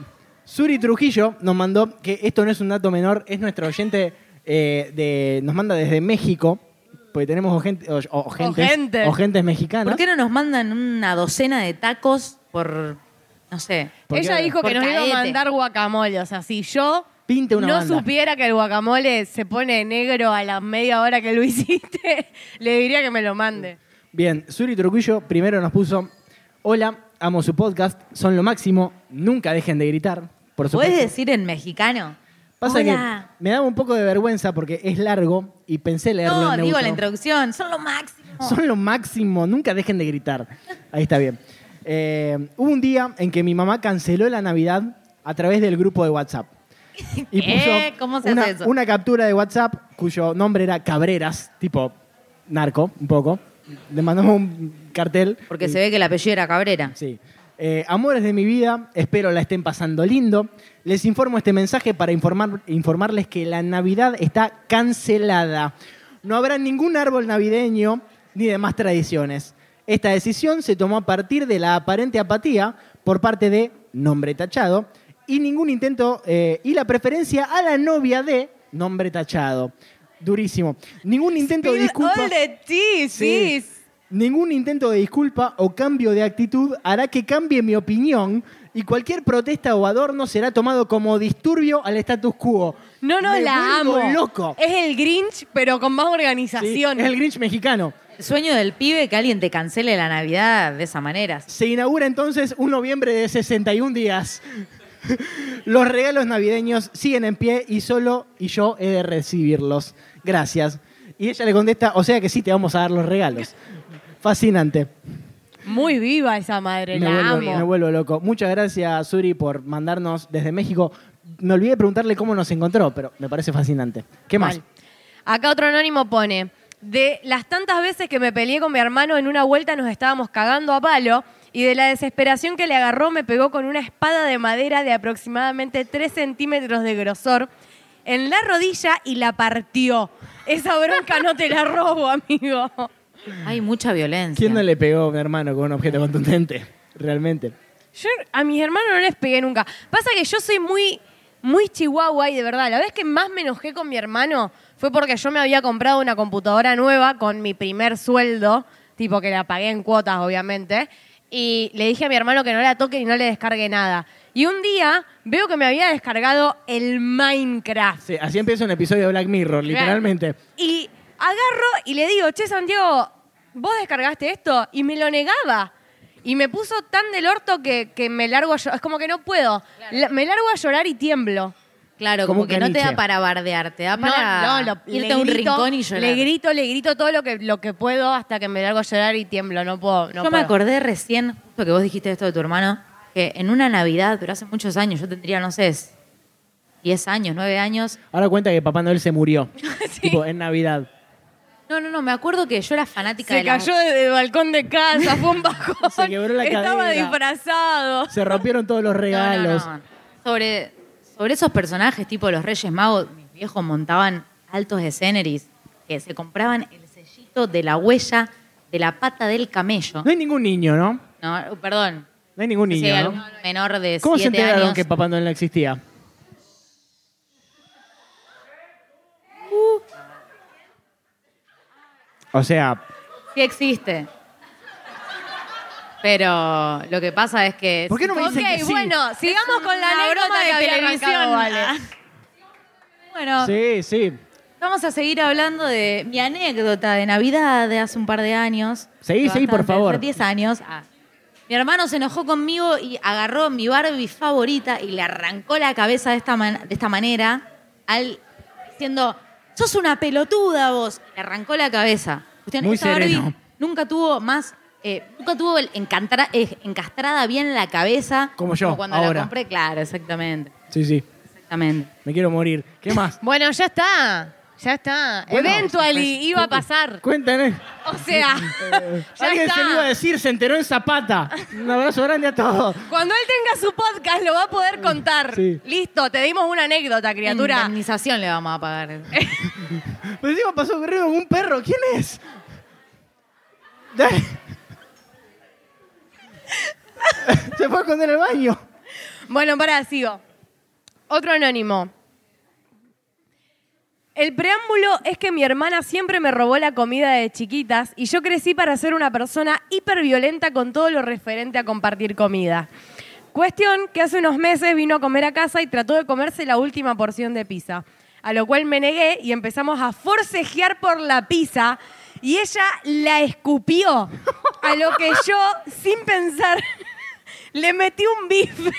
Suri Trujillo nos mandó, que esto no es un dato menor, es nuestro oyente, eh, de, nos manda desde México, porque tenemos ogente- o- o- ogentes, Ogentes. ogentes mexicanos. ¿Por qué no nos mandan una docena de tacos por, no sé? Porque Ella dijo por que nos iba a mandar guacamole. O sea, si yo Pinte una no banda. supiera que el guacamole se pone negro a la media hora que lo [LAUGHS] hiciste, le diría que me lo mande. Bien, Suri Trujillo primero nos puso, hola, amo su podcast, son lo máximo, nunca dejen de gritar. Por supuesto. ¿Puedes decir en mexicano? Pasa Hola. que me daba un poco de vergüenza porque es largo y pensé leerlo No, en digo neutro. la introducción, son lo máximo. Son lo máximo, nunca dejen de gritar. Ahí está bien. Eh, hubo un día en que mi mamá canceló la Navidad a través del grupo de WhatsApp. [LAUGHS] Y ¿Qué? ¿Cómo se una, hace eso? una captura de WhatsApp cuyo nombre era Cabreras, tipo narco, un poco. Le mandamos un cartel. Porque y- se ve que el apellido era Cabrera. Sí. Eh, amores de mi vida, espero la estén pasando lindo. Les informo este mensaje para informar- informarles que la Navidad está cancelada. No habrá ningún árbol navideño ni demás tradiciones. Esta decisión se tomó a partir de la aparente apatía por parte de Nombre Tachado y ningún intento eh, y la preferencia a la novia de Nombre Tachado. Durísimo. Ningún intento de Spill disculpa. all the tea, Sí. sis. Ningún intento de disculpa o cambio de actitud hará que cambie mi opinión y cualquier protesta o adorno será tomado como disturbio al status quo. No, no, Me la vuelvo amo. loco. Es el Grinch, pero con más Sí, organización. es el Grinch mexicano. El sueño del pibe que alguien te cancele la Navidad de esa manera. Se inaugura entonces un noviembre de 61 días. [LAUGHS] Los regalos navideños siguen en pie y solo y yo he de recibirlos. Gracias. Y ella le contesta, o sea que sí te vamos a dar los regalos. Fascinante. Muy viva esa madre, Me la vuelvo, amo. me vuelvo loco. Muchas gracias, Suri, por mandarnos desde México. Me olvidé de preguntarle cómo nos encontró, pero me parece fascinante. ¿Qué más? Mal. Acá otro anónimo pone, de las tantas veces que me peleé con mi hermano en una vuelta nos estábamos cagando a palo y de la desesperación que le agarró me pegó con una espada de madera de aproximadamente 3 centímetros de grosor en la rodilla y la partió. Esa bronca no te la robo, amigo. Hay mucha violencia. ¿Quién no le pegó a mi hermano con un objeto contundente? Realmente. Yo a mis hermanos no les pegué nunca. Pasa que yo soy muy, muy chihuahua y de verdad, la vez que más me enojé con mi hermano fue porque yo me había comprado una computadora nueva con mi primer sueldo, tipo que la pagué en cuotas, obviamente, y le dije a mi hermano que no la toque y no le descargue nada. Y un día veo que me había descargado el Minecraft. Sí, así empieza un episodio de Black Mirror, literalmente. Y agarro y le digo, che, Santiago, ¿vos descargaste esto? Y me lo negaba. Y me puso tan del orto que, que me largo a llorar. Es como que no puedo. La- me largo a llorar y tiemblo. Claro, Como como, que no te da para bardear, te da para no, lo- irte a un grito, rincón y llorar. Le grito, le grito todo lo que, lo que puedo hasta que me largo a llorar y tiemblo. No puedo. No Yo me acordé recién, justo que vos dijiste esto de tu hermano, que en una Navidad, pero hace muchos años, yo tendría, no sé, 10 años, 9 años. Ahora cuenta que Papá Noel se murió. [LAUGHS] Tipo, en Navidad. No, no, no, me acuerdo que yo era fanática Se de cayó desde el balcón de casa, fue un bajón. Se quebró la Estaba cadera. disfrazado. Se rompieron todos los No, no, regalos. no. Sobre, sobre esos personajes, tipo los Reyes Magos, mis viejos montaban altos esceneries que se compraban el sellito de la huella de la pata del camello. No hay ningún niño, ¿no? No, perdón. No hay ningún niño, ¿no? menor de ¿Cómo se 7 enteraron años. que Papá Noel no existía? O sea, Sí existe. Pero lo que pasa es que... ¿por qué no me Ok, dicen que sí? bueno, sigamos con la una anécdota broma de había televisión. arrancado, vale. Bueno, Sí, sí. vamos a seguir hablando de mi anécdota de Navidad de hace un par de años. Seguí, seguí, por Bastante, favor. Hace 10 años. Ah. Mi hermano se enojó conmigo y agarró mi Barbie favorita y le arrancó la cabeza de esta, man- de esta manera, al, diciendo, sos una pelotuda vos. Le arrancó la cabeza. Cuestión, Muy esta Barbie nunca tuvo más, eh, nunca tuvo el encantra- eh, encastrada bien la cabeza. Como yo, cuando ahora. la compré, claro, exactamente. Sí, sí. Exactamente. Me quiero morir. ¿Qué más? Bueno, ya está. Ya está. Bueno, Eventually pues, iba a pasar. Cuéntanos. O sea, [LAUGHS] ya Alguien está. se lo iba a decir, se enteró en Zapata. Un abrazo grande a todos. Cuando él tenga su podcast lo va a poder contar. Sí. Listo, te dimos una anécdota, criatura. Indemnización le vamos a pagar. [LAUGHS] Pero encima pasó corriendo con un perro. ¿Quién es? Dale. [LAUGHS] Se fue a esconder al baño. Bueno, para, sigo. Otro anónimo. El preámbulo es que mi hermana siempre me robó la comida de chiquitas y yo crecí para ser una persona hiperviolenta con todo lo referente a compartir comida. Cuestión que hace unos meses vino a comer a casa y trató de comerse la última porción de pizza. A lo cual me negué y empezamos a forcejear por la pizza y ella la escupió. A lo que yo, sin pensar, [LAUGHS] le metí un bife.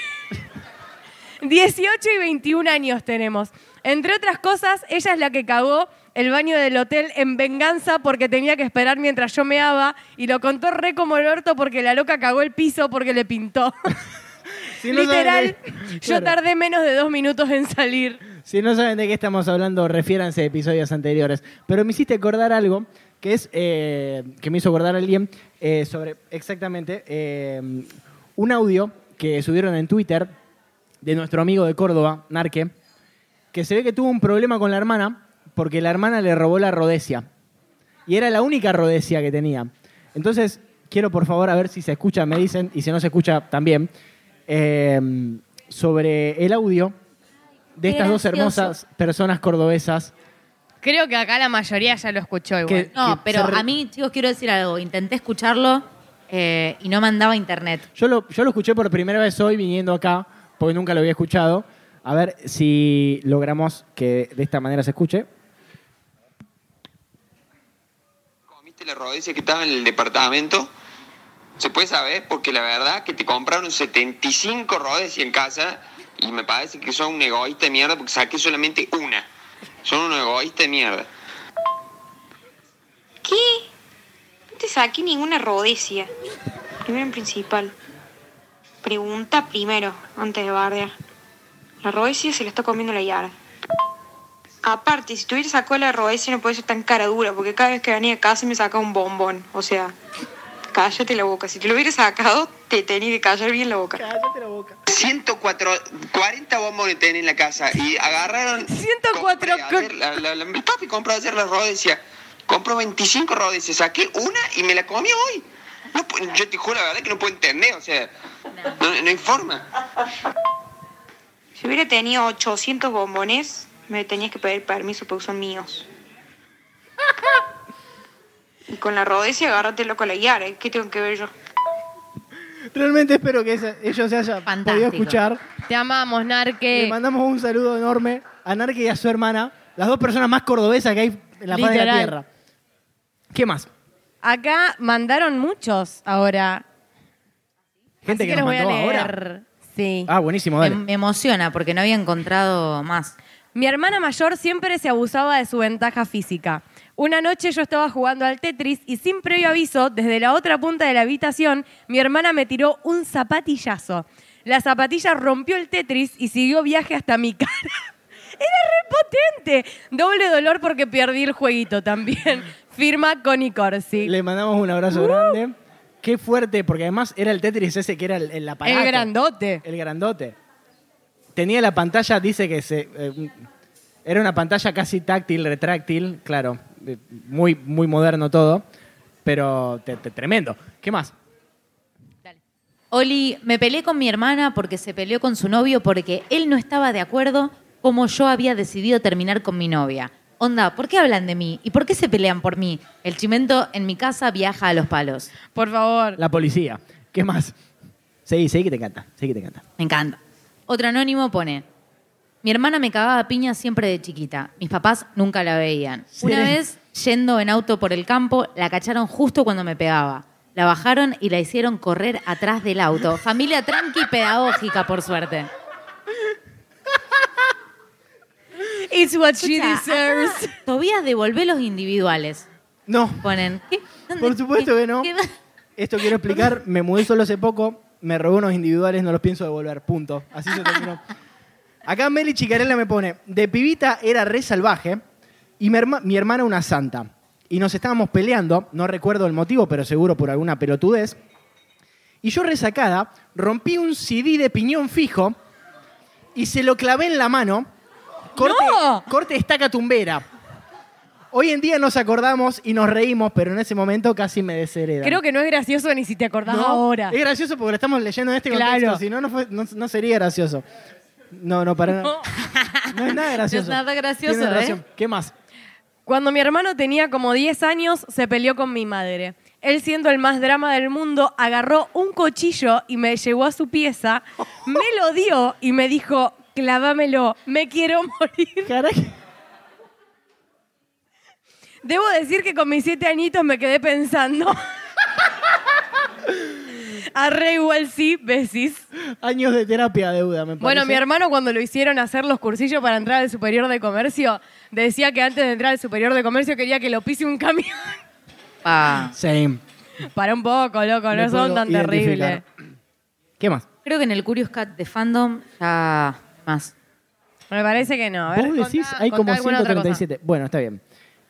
[LAUGHS] 18 y 21 años tenemos. Entre otras cosas, ella es la que cagó el baño del hotel en venganza porque tenía que esperar mientras yo meaba y lo contó re como el orto porque la loca cagó el piso porque le pintó. [LAUGHS] Si no Literal, de- yo tardé menos de dos minutos en salir. Si no saben de qué estamos hablando, refiéranse a episodios anteriores. Pero me hiciste acordar algo que es eh, que me hizo acordar alguien eh, sobre exactamente eh, un audio que subieron en Twitter de nuestro amigo de Córdoba, Narque, que se ve que tuvo un problema con la hermana porque la hermana le robó la rodesia. Y era la única rodesia que tenía. Entonces, quiero por favor a ver si se escucha, me dicen, y si no se escucha también, eh, sobre el audio de estas dos hermosas personas cordobesas. Creo que acá la mayoría ya lo escuchó igual. Que- No, pero se re- a mí, chicos, quiero decir algo. Intenté escucharlo eh, y no me andaba internet. Yo lo, yo lo escuché por primera vez hoy viniendo acá, porque nunca lo había escuchado. A ver si logramos que de esta manera se escuche. ¿Comiste la rodesia que estaba en el departamento? Se puede saber porque la verdad que te compraron 75 rodesias en casa y me parece que son un egoísta de mierda porque saqué solamente una. Son un egoísta de mierda. ¿Qué? No te saqué ninguna rodecia. Primero en principal. Pregunta primero, antes de bardear. La rodecia se la está comiendo la Yara. Aparte, si tuviera sacado la rodecia no puede ser tan cara dura, porque cada vez que venía a casa me sacaba un bombón. O sea, cállate la boca. Si te lo hubiera sacado, te tenía que callar bien la boca. Cállate la boca. 104, 40 bombones tenés en la casa y agarraron... 104 compré ayer la- la- la- mi papi compró ayer la rodesia. Compró 25 rodesias, saqué una y me la comí hoy. No yo te juro la verdad que no puedo entender, o sea, no, no hay forma. Si hubiera tenido 800 bombones, me tenías que pedir permiso porque son míos. Y con la rodecia, agárratelo con la Yara. ¿Qué tengo que ver yo? Realmente espero que esa- ellos se hayan Fantástico. podido escuchar. Te amamos, Narque. Le mandamos un saludo enorme a Narque y a su hermana, las dos personas más cordobesas que hay en la faz de la Literal. tierra. ¿Qué más? Acá mandaron muchos ahora. Gente Así que, los voy a mandó leer. Sí. Ah, buenísimo, Me, dale. me emociona porque no había encontrado más. Mi hermana mayor siempre se abusaba de su ventaja física. Una noche yo estaba jugando al Tetris y sin previo aviso, desde la otra punta de la habitación, mi hermana me tiró un zapatillazo. La zapatilla rompió el Tetris y siguió viaje hasta mi [LAUGHS] cara. Era repotente. Doble dolor porque perdí el jueguito también. [LAUGHS] Firma Connie Corsi. Le mandamos un abrazo grande. Qué fuerte, porque además era el Tetris ese que era el, el aparato. el grandote. El grandote. Tenía la pantalla, dice que se. eh, era una pantalla casi táctil, retráctil, claro. eh, Muy, muy moderno todo. Pero te- te- tremendo. ¿Qué más? Oli, me peleé con mi hermana porque se peleó con su novio porque él no estaba de acuerdo como yo había decidido terminar con mi novia. Onda, ¿por qué hablan de mí? ¿Y por qué se pelean por mí? El chimento en mi casa viaja a los palos. Por favor. La policía. ¿Qué más? Seguí, seguí que te encanta. Seguí que te encanta. Me encanta. Otro anónimo pone, mi hermana me cagaba a piña siempre de chiquita. Mis papás nunca la veían. Una vez, yendo en auto por el campo, la cacharon justo cuando me pegaba. La bajaron y la hicieron correr atrás del auto. Familia tranqui pedagógica, por suerte. It's what she Escucha, deserves. acá, Tobías devolvé los individuales. No. Ponen. ¿qué? [LAUGHS] ¿Dónde? Por supuesto ¿Qué? que no. ¿Qué? Esto quiero explicar. Me mudé solo hace poco. Me robé unos individuales, no los pienso devolver. Punto. Así se terminó. Acá Meli Chicarella me pone: De pibita era re salvaje y mi, herma- mi hermana una santa. Y nos estábamos peleando, no recuerdo el motivo, pero seguro por alguna pelotudez. Y yo resacada, rompí un CD de piñón fijo y se lo clavé en la mano. Corte, ¡No! corte estaca tumbera. Hoy en día nos acordamos y nos reímos, pero en ese momento casi me desheredan. Creo que no es gracioso ni si te acordás No, ahora. Es gracioso porque lo estamos leyendo en este Claro. contexto. Si no, no, fue- no- no sería gracioso. No, no, para nada. No es nada gracioso. [LAUGHS] No es nada gracioso, ¿eh? ¿Qué más? Cuando mi hermano tenía como 10 años, se peleó con mi madre. Él, siendo el más drama del mundo, agarró un cuchillo y me llevó a su pieza, me lo dio y me dijo, clámamelo, me quiero [LAUGHS] morir. Caray. Debo decir que con mis siete añitos me quedé pensando. Arre igual sí, besis. Años de terapia deuda, me parece. Bueno, mi hermano cuando lo hicieron hacer los cursillos para entrar al superior de comercio, decía que antes de entrar al superior de comercio quería que lo pise un camión. Pa. Same. Para un poco, loco, Me no son tan terribles. ¿Qué más? Creo que en el Curious Cat de Fandom ya más. Me parece que no. A ver, Vos decís, contá- hay contá como alguna otra cosa. 137. Bueno, está bien.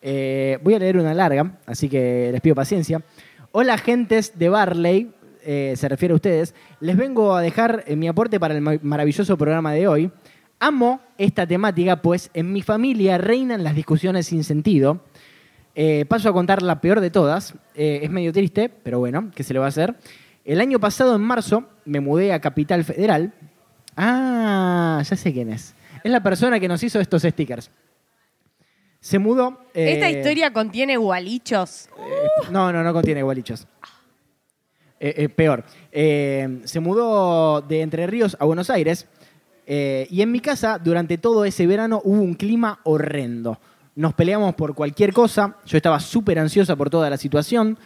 Eh, voy a leer una larga, así que les pido paciencia. Hola, gentes de Barley. eh, se refiere a ustedes, les vengo a dejar eh, mi aporte para el ma- maravilloso programa de hoy. Amo esta temática, pues en mi familia reinan las discusiones sin sentido. Eh, paso a contar la peor de todas. Eh, es medio triste, pero bueno, ¿qué se le va a hacer? El año pasado, en marzo, me mudé a Capital Federal. Ah, ya sé quién es. Es la persona que nos hizo estos stickers. Se mudó. eh, Esta historia contiene gualichos. no, no, no contiene gualichos. Eh, eh, peor. Eh, se mudó de Entre Ríos a Buenos Aires eh, y en mi casa durante todo ese verano hubo un clima horrendo. Nos peleamos por cualquier cosa, yo estaba súper ansiosa por toda la situación,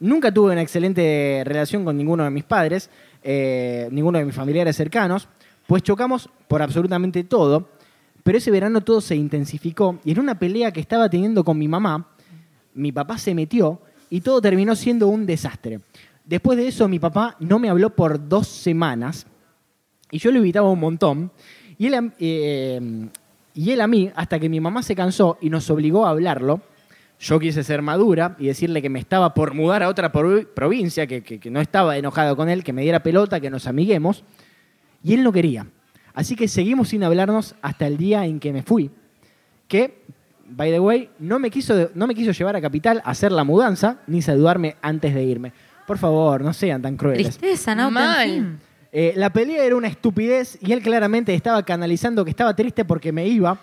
nunca tuve una excelente relación con ninguno de mis padres, eh, ninguno de mis familiares cercanos, pues chocamos por absolutamente todo, pero ese verano todo se intensificó y en una pelea que estaba teniendo con mi mamá, mi papá se metió y todo terminó siendo un desastre. Después de eso, mi papá no me habló por dos semanas y yo lo evitaba un montón. Y él, eh, y él a mí, hasta que mi mamá se cansó y nos obligó a hablarlo, yo quise ser madura y decirle que me estaba por mudar a otra provi- provincia, que, que- que no estaba enojado con él, que me diera pelota, que nos amiguemos. Y él no quería. Así que seguimos sin hablarnos hasta el día en que me fui. Que, by the way, no me quiso, no me quiso llevar a Capital a hacer la mudanza, ni saludarme antes de irme. Por favor, no sean tan crueles. Tristeza, ¿no? Mal. Eh, la pelea era una estupidez y él claramente estaba canalizando que estaba triste porque me iba.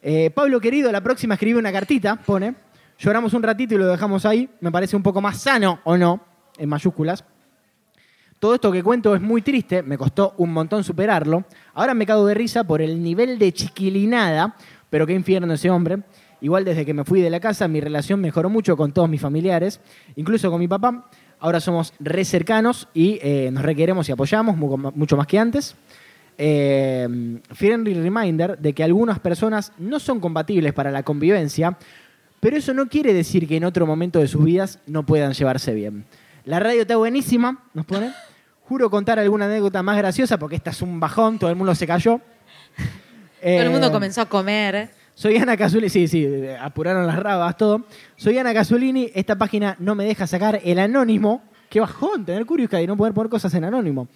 Eh, Pablo querido, la próxima escribe una cartita, pone. Lloramos un ratito y lo dejamos ahí. Me parece un poco más sano, o no, en mayúsculas. Todo esto que cuento es muy triste, me costó un montón superarlo. Ahora me cago de risa por el nivel de chiquilinada, pero qué infierno ese hombre. Igual desde que me fui de la casa, mi relación mejoró mucho con todos mis familiares, incluso con mi papá. Ahora somos re cercanos y eh, nos requeremos y apoyamos mu- mucho más que antes. Eh, friendly reminder de que algunas personas no son compatibles para la convivencia, pero eso no quiere decir que en otro momento de sus vidas no puedan llevarse bien. La radio está buenísima, nos pone. Juro contar alguna anécdota más graciosa porque esta es un bajón, todo el mundo se cayó. [LAUGHS] Todo el mundo Eh, comenzó a comer. soy Ana Casulini, sí, sí, apuraron las rabas, todo. Soy Ana Casulini, esta página no me deja sacar el anónimo. Qué bajón tener Curious y no poder poner cosas en anónimo.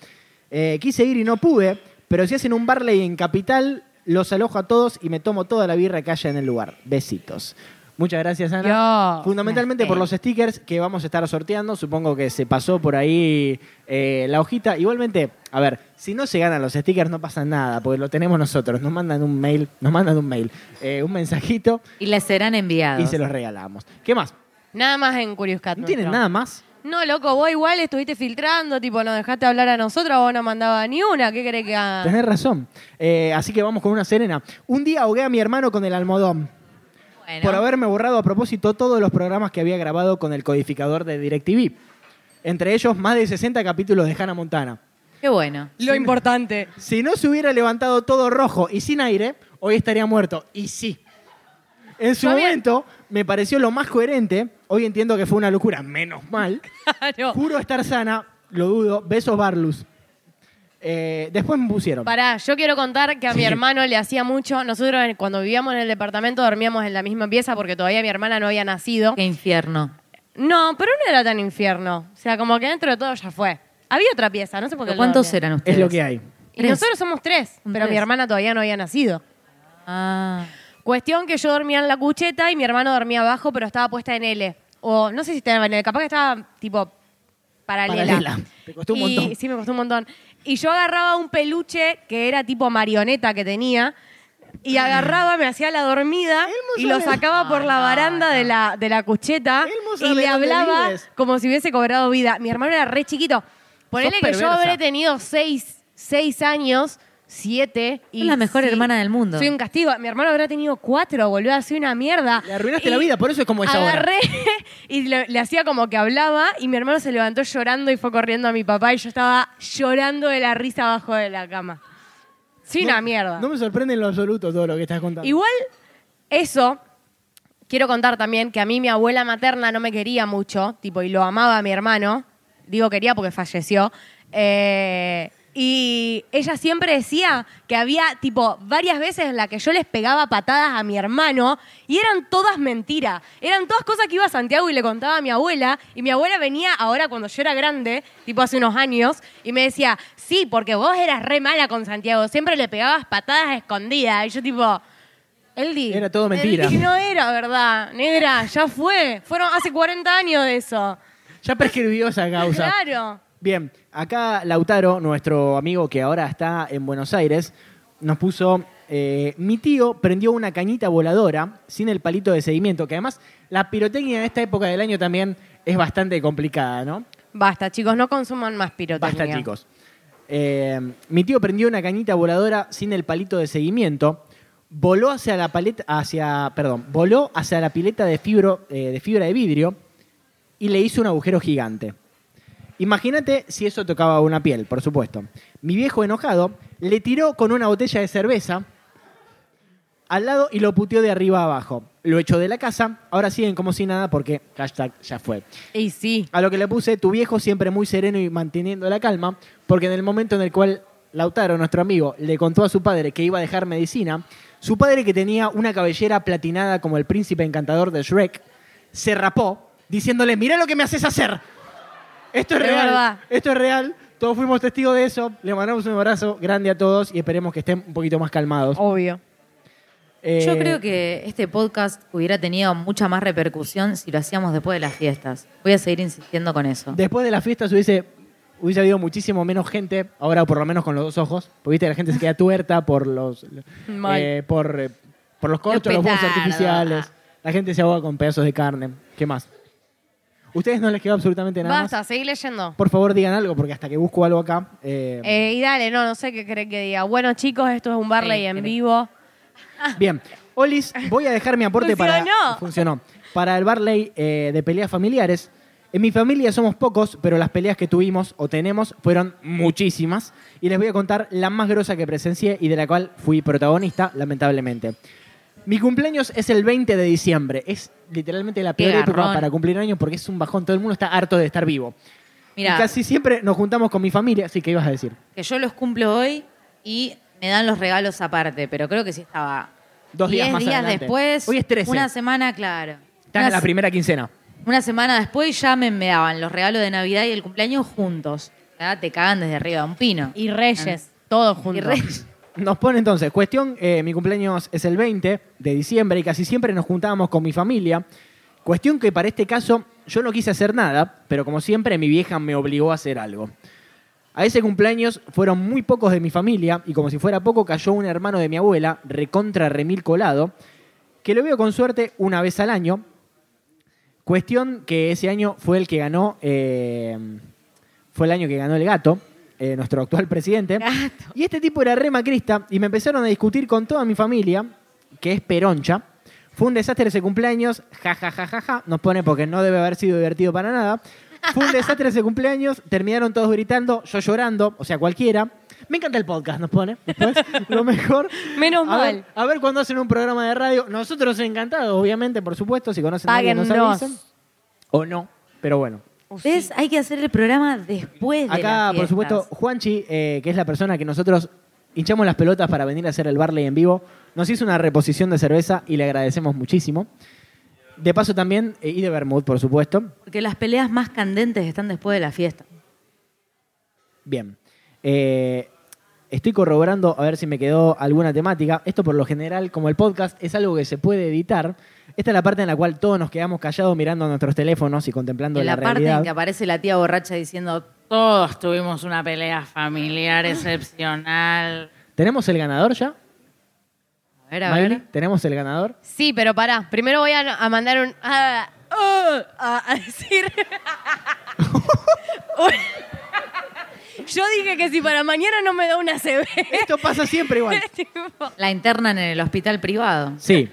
Eh, quise ir y no pude, pero si hacen un Barley en Capital, los alojo a todos y me tomo toda la birra que haya en el lugar. Besitos. Muchas gracias, Ana. Yo. Fundamentalmente por los stickers que vamos a estar sorteando. Supongo que se pasó por ahí eh, la hojita. Igualmente, a ver, si no se ganan los stickers no pasa nada, porque lo tenemos nosotros. Nos mandan un mail, nos mandan un mail, eh, un mensajito Y les serán enviados. y se los regalamos. ¿Qué más? Nada más en Curious Cat. ¿No tienen nuestro. nada más? No, loco, vos igual estuviste filtrando, tipo, nos dejaste hablar a nosotros, vos no mandabas ni una. ¿Qué querés que haga? Tenés razón. Eh, así que vamos con una serena. Un día ahogué a mi hermano con el almohadón. Bueno. por haberme borrado a propósito todos los programas que había grabado con el codificador de DirecTV. Entre ellos, más de 60 capítulos de Hannah Montana. Qué bueno. Lo importante. Si no se hubiera levantado todo rojo y sin aire, hoy estaría muerto. Y sí. En su momento me pareció lo más coherente. Hoy entiendo que fue una locura, menos mal. [LAUGHS] Juro estar sana, lo dudo. Besos, Barlus. Eh, después me pusieron. Pará, yo quiero contar que a mi hermano le hacía mucho. Nosotros cuando vivíamos en el departamento dormíamos en la misma pieza porque todavía mi hermana no había nacido. Qué infierno. No, pero no era tan infierno. O sea, como que dentro de todo ya fue. Había otra pieza, no sé por qué. ¿Pero ¿Cuántos eran ustedes? es lo que hay. Y Tres. nosotros somos tres, pero tres. mi hermana todavía no había nacido. Ah. Cuestión que yo dormía en la cucheta y mi hermano dormía abajo, pero estaba puesta en L. O no sé si estaba en L, capaz que estaba tipo paralela. Paralela. Te costó un Y- montón. Sí, me costó un montón. Y yo agarraba un peluche que era tipo marioneta que tenía y agarraba, me hacía la dormida y lo sacaba por la baranda De, la, de la cucheta y le hablaba como si hubiese cobrado vida. Mi hermano era re chiquito. Ponele que yo perversa. habré tenido seis, seis años, siete. Y Es la mejor sí, hermana del mundo. Soy un castigo. Mi hermano habrá tenido cuatro, boludo, así una mierda. Le arruinaste Y la vida, por eso es como ahora. Agarré [LAUGHS] y le, le hacía como que hablaba y mi hermano se levantó llorando y fue corriendo a mi papá y yo estaba llorando de la risa abajo de la cama. Sí, No- una mierda. No me sorprende en lo absoluto todo lo que estás contando. Igual, eso, quiero contar también que a mí mi abuela materna no me quería mucho, tipo, y lo amaba a mi hermano. Digo quería porque falleció. Eh, Y ella siempre decía que había, tipo, varias veces en la que yo les pegaba patadas a mi hermano y eran todas mentiras. Eran todas cosas que iba a Santiago y le contaba a mi abuela. Y mi abuela venía ahora cuando yo era grande, tipo hace unos años, y me decía, sí, porque vos eras re mala con Santiago, siempre le pegabas patadas escondidas. Y yo, tipo, Eldi. Era todo mentira. Eldi, no era verdad, negra, ya fue. Fueron hace 40 años de eso. Ya prescribió esa causa. Claro. Bien, acá Lautaro, nuestro amigo que ahora está en Buenos Aires, nos puso, eh, mi tío prendió una cañita voladora sin el palito de seguimiento, que además la pirotecnia en esta época del año también es bastante complicada, ¿no? Basta, chicos, no consuman más pirotecnia. Basta, chicos. Eh, mi tío prendió una cañita voladora sin el palito de seguimiento, voló hacia la paleta, hacia, perdón, voló hacia la pileta de, fibro, eh, de fibra de vidrio y le hizo un agujero gigante. Imagínate si eso tocaba una piel, por supuesto. Mi viejo enojado le tiró con una botella de cerveza al lado y lo puteó de arriba a abajo. Lo echó de la casa, ahora siguen como si nada porque hashtag ya fue. Y sí. A lo que le puse, tu viejo siempre muy sereno y manteniendo la calma, porque en el momento en el cual Lautaro, nuestro amigo, le contó a su padre que iba a dejar medicina, su padre que tenía una cabellera platinada como el príncipe encantador de Shrek, se rapó, diciéndole, mira lo que me haces hacer. Esto es, Es real. verdad. Esto es real. Todos fuimos testigos de eso. Le mandamos un abrazo grande a todos y esperemos que estén un poquito más calmados. Obvio. Eh, Yo creo que este podcast hubiera tenido mucha más repercusión si lo hacíamos después de las fiestas. Voy a seguir insistiendo con eso. Después de las fiestas hubiese, hubiese habido muchísimo menos gente, ahora por lo menos con los dos ojos, porque viste, la gente se queda tuerta por los, [LAUGHS] eh, por, eh, por los corchos, los, fuegos petardos. artificiales. La gente se ahoga con pedazos de carne. ¿Qué más? ¿Ustedes no les quedó absolutamente nada Basta, más? seguí leyendo. Por favor, digan algo, porque hasta que busco algo acá... eh, Eh, y dale, no, no sé qué creen que diga. Bueno, chicos, esto es un Barley Sí, en creo. vivo. Bien, Olis, voy a dejar mi aporte para... Funcionó. Funcionó. Para el Barley eh, de peleas familiares. En mi familia somos pocos, pero las peleas que tuvimos o tenemos fueron muchísimas. Y les voy a contar la más grosa que presencié y de la cual fui protagonista, lamentablemente. Mi cumpleaños es el 20 de diciembre. Es literalmente la Qué peor época garrón. para cumplir años porque es un bajón. Todo el mundo está harto de estar vivo. Mira, Y casi siempre nos juntamos con mi familia. Así que ibas a decir. que yo los cumplo hoy y me dan los regalos aparte, pero creo que sí estaba Dos días diez más adelante. después, Hoy es 13. una semana, claro. Están Una en la se- primera quincena. Una semana después ya me, me daban los regalos de Navidad y el cumpleaños juntos. Ya Te cagan desde arriba de un pino. Y Reyes, todos Y juntos. Reyes. Nos pone entonces, cuestión, eh, mi cumpleaños es el 20 de diciembre y casi siempre nos juntábamos con mi familia. Cuestión que para este caso yo no quise hacer nada, pero como siempre mi vieja me obligó a hacer algo. A ese cumpleaños fueron muy pocos de mi familia y como si fuera poco cayó un hermano de mi abuela, recontra remil colado, que lo veo con suerte una vez al año. Cuestión que ese año fue el que ganó, eh, fue el año que ganó el gato, eh, nuestro actual presidente. Gato. Y este tipo era re macrista y me empezaron a discutir con toda mi familia, que es peroncha. Fue un desastre ese cumpleaños, ja, ja, ja, ja, ja. Nos pone porque no debe haber sido divertido para nada. Fue un desastre ese cumpleaños, terminaron todos gritando, yo llorando, o sea, cualquiera. Me encanta el podcast, nos pone. Después, lo mejor. Menos a ver- mal. a ver cuando hacen un programa de radio. Nosotros encantados, obviamente, por supuesto, si conocen a alguien nos avisen. O no, pero bueno. ¿Ves? Hay que hacer el programa después de Acá, las por supuesto, fiestas. Juanchi, eh, que es la persona que nosotros hinchamos las pelotas para venir a hacer el Barley en vivo, nos hizo una reposición de cerveza y le agradecemos muchísimo. De paso también, eh, y de Bermud, por supuesto. Porque las peleas más candentes están después de la fiesta. Bien. Eh, estoy corroborando a ver si me quedó alguna temática. Esto por lo general, como el podcast es algo que se puede editar, esta es la parte en la cual todos nos quedamos callados mirando nuestros teléfonos y contemplando en la, la, parte realidad. en que aparece la tía borracha diciendo todos tuvimos una pelea familiar excepcional. ¿Tenemos el ganador ya? A ver, a Miley? ver. ¿Tenemos el ganador? Sí, pero pará. Primero voy a, a mandar un. A, a- a decir. [LAUGHS] Yo dije que si para mañana no me da una CB. Esto pasa siempre igual. [LAUGHS] La internan en el hospital privado. Sí.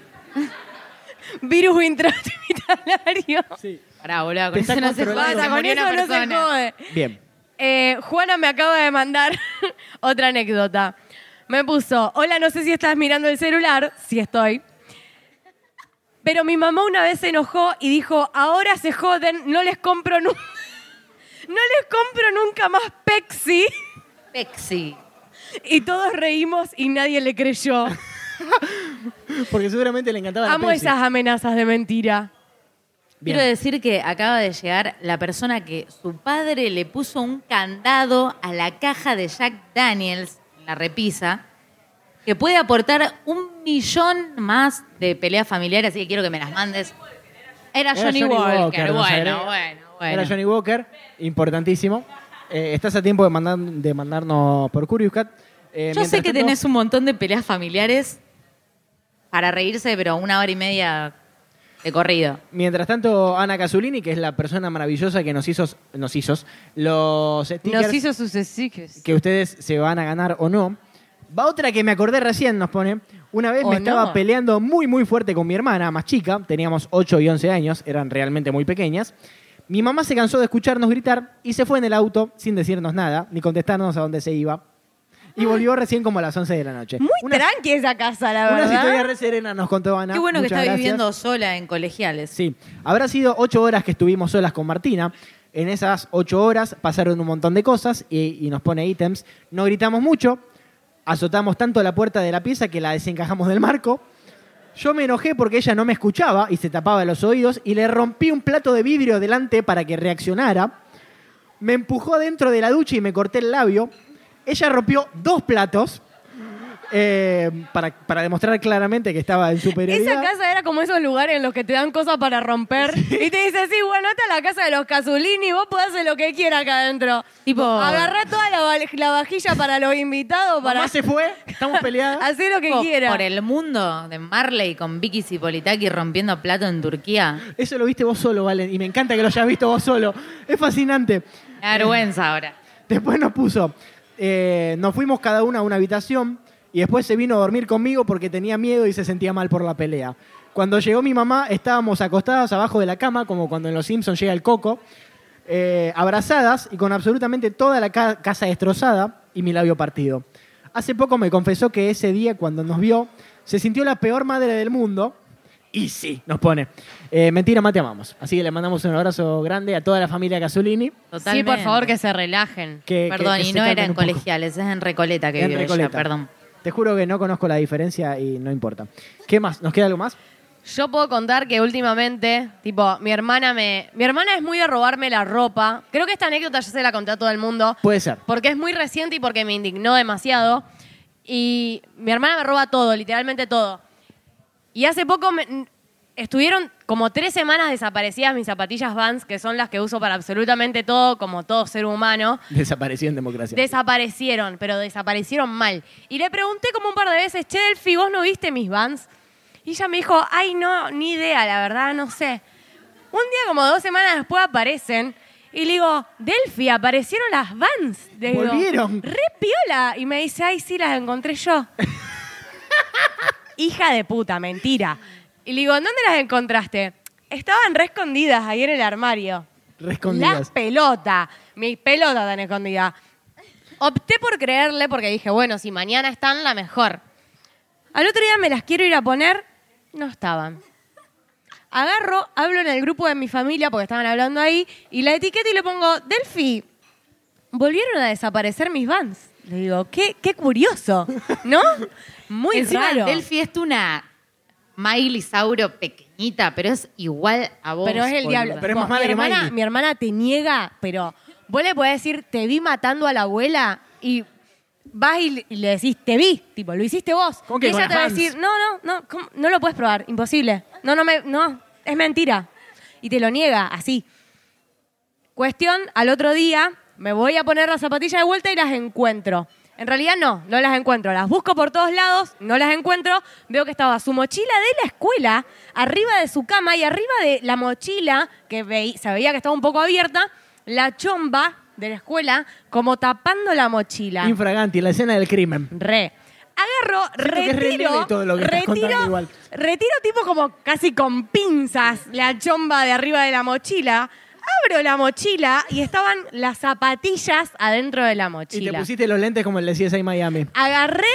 Virus intrahospitalario. [LAUGHS] sí. Pará, boludo, Te con está eso no se jode, con eso no se persona. jode. Bien. Eh, Juana me acaba de mandar [LAUGHS] otra anécdota. Me puso, hola, no sé si estás mirando el celular. Sí estoy. Pero mi mamá una vez se enojó y dijo, ahora se joden, no les compro nunca. [LAUGHS] No les compro nunca más Pepsi. Pexi. Y todos reímos y nadie le creyó. [LAUGHS] Porque seguramente le encantaba la Amo Pepsi. esas amenazas de mentira. Bien. Quiero decir que acaba de llegar la persona que su padre le puso un candado a la caja de Jack Daniels en la repisa, que puede aportar un millón más de peleas familiares, así que quiero que me las mandes. Era Era Johnny, Walker. nos Bueno, agrega. bueno, bueno. Era Johnny Walker, importantísimo. Eh, estás a tiempo de, mandar, de mandarnos por Curious Cat. Eh, Yo sé que tanto- tenés un montón de peleas familiares para reírse, pero una hora y media de corrido. Mientras tanto, Ana Casulini, que es la persona maravillosa que nos hizo, nos hizo los stickers Nos hizo sus stickers. que ustedes se van a ganar o no. Va otra que me acordé recién, nos pone. Una vez ¿O me estaba no? peleando muy, muy fuerte con mi hermana, más chica. Teníamos 8 y 11 años, eran realmente muy pequeñas. Mi mamá se cansó de escucharnos gritar y se fue en el auto sin decirnos nada, ni contestarnos a dónde se iba. Y volvió recién como a las 11 de la noche. Muy Una- tranqui esa casa, la verdad. re serenas nos contó Ana. Qué bueno que está gracias. viviendo sola en colegiales. Sí, habrá sido ocho horas que estuvimos solas con Martina. En esas ocho horas pasaron un montón de cosas y, y nos pone ítems. No gritamos mucho, azotamos tanto la puerta de la pieza que la desencajamos del marco. Yo me enojé porque ella no me escuchaba y se tapaba los oídos y le rompí un plato de vidrio delante para que reaccionara. Me empujó dentro de la ducha y me corté el labio. Ella rompió dos platos eh, para, para demostrar claramente que estaba en superioridad. Esa casa era como esos lugares en los que te dan cosas para romper [LAUGHS] y te dice, sí, bueno, esta es la casa de los Casulini, vos podés hacer lo que quieras acá adentro. Tipo- Agarrá toda la, la vajilla para los invitados, para Mamá se fue, estamos peleadas. [LAUGHS] hacer lo que Tipo, quieras. Por el mundo de Marley con Vicky Zipolitaki rompiendo plato en Turquía. Eso lo viste vos solo, Valen, y me encanta que lo hayas visto vos solo. Es fascinante. Da vergüenza ahora. Después nos puso, eh, nos fuimos cada una a una habitación y después se vino a dormir conmigo porque tenía miedo y se sentía mal por la pelea. Cuando llegó mi mamá, estábamos acostadas abajo de la cama, como cuando en Los Simpsons llega el coco, eh, abrazadas y con absolutamente toda la ca- casa destrozada y mi labio partido. Hace poco me confesó que ese día, cuando nos vio, se sintió la peor madre del mundo. Y sí, nos pone. Eh, mentira, más te amamos. Así que le mandamos un abrazo grande a toda la familia Casulini. Sí, Totalmente. por favor, que se relajen. Que, Perdón, que- que y no era en colegiales, es en Recoleta que En vive Recoleta. ella, perdón. Te juro que no conozco la diferencia y no importa. ¿Qué más? ¿Nos queda algo más? Yo puedo contar que últimamente, tipo, mi hermana me. Mi hermana es muy de robarme la ropa. Creo que esta anécdota ya se la conté a todo el mundo. Puede ser. Porque es muy reciente y porque me indignó demasiado. Y mi hermana me roba todo, literalmente todo. Y hace poco me- estuvieron como tres semanas desaparecidas mis zapatillas Vans, que son las que uso para absolutamente todo, como todo ser humano. Desapareció en democracia. Desaparecieron, pero desaparecieron mal. Y le pregunté como un par de veces, che, Delphi, ¿vos no viste mis Vans? Y ella me dijo, ay, no, ni idea, la verdad, no sé. Un día, como dos semanas después, aparecen. Y le digo, Delphi, aparecieron las Vans. Le digo, Volvieron. Re piola. Y me dice, ay, sí, las encontré yo. [LAUGHS] Hija de puta, mentira. Y le digo, ¿dónde las encontraste? Estaban re escondidas ahí en el armario. Re La escondidas. pelota. Mi pelota tan escondida. Opté por creerle porque dije, bueno, si mañana están, la mejor. Al otro día me las quiero ir a poner, no estaban. Agarro, hablo en el grupo de mi familia porque estaban hablando ahí, y la etiqueta y le pongo, Delphi, volvieron a desaparecer mis vans. Le digo, qué, qué curioso, ¿no? Muy Encima, raro. Delphi es una Miley Sauro pequeñita, pero es igual a vos. Pero es el boluda. diablo. Pero es más mi, mala que hermana, Miley. mi hermana te niega, pero vos le podés decir, te vi matando a la abuela y vas y le, y le decís, te vi, tipo, lo hiciste vos. ¿Cómo que y con ella las te va a Vans? decir, no, no, no, ¿cómo? no lo puedes probar, imposible. No, no, me, no, es mentira. Y te lo niega, así. Cuestión, al otro día me voy a poner las zapatillas de vuelta y las encuentro. En realidad no, no las encuentro. Las busco por todos lados, no las encuentro. Veo que estaba su mochila de la escuela arriba de su cama y arriba de la mochila, que veí- se veía que estaba un poco abierta, la chomba de la escuela como tapando la mochila. Infraganti, la escena del crimen. Re. Agarro, Siento retiro, todo lo que retiro, igual. retiro tipo como casi con pinzas la chomba de arriba de la mochila. Abro la mochila y estaban las zapatillas adentro de la Y te mochila. pusiste los lentes como el de CSI Miami. Agarré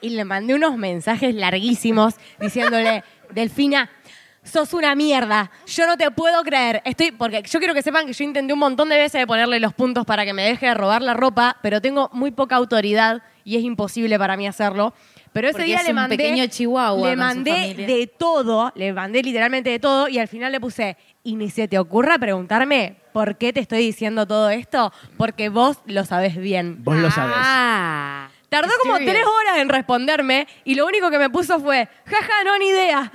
y le mandé unos mensajes larguísimos diciéndole, Delfina, sos una mierda. Yo no te puedo creer. Estoy, porque yo quiero que sepan que yo intenté un montón de veces de ponerle los puntos para que me deje de robar la ropa, pero tengo muy poca autoridad y es imposible para mí hacerlo. Pero ese Porque día es le un mandé. pequeño chihuahua Le mandé de todo, le mandé literalmente de todo y al final le puse, y ni se te ocurra preguntarme por qué te estoy diciendo todo esto, porque vos lo sabés bien. Vos lo sabés. Ah. Tardó como tres horas en responderme y lo único que me puso fue, jaja, no, ni idea.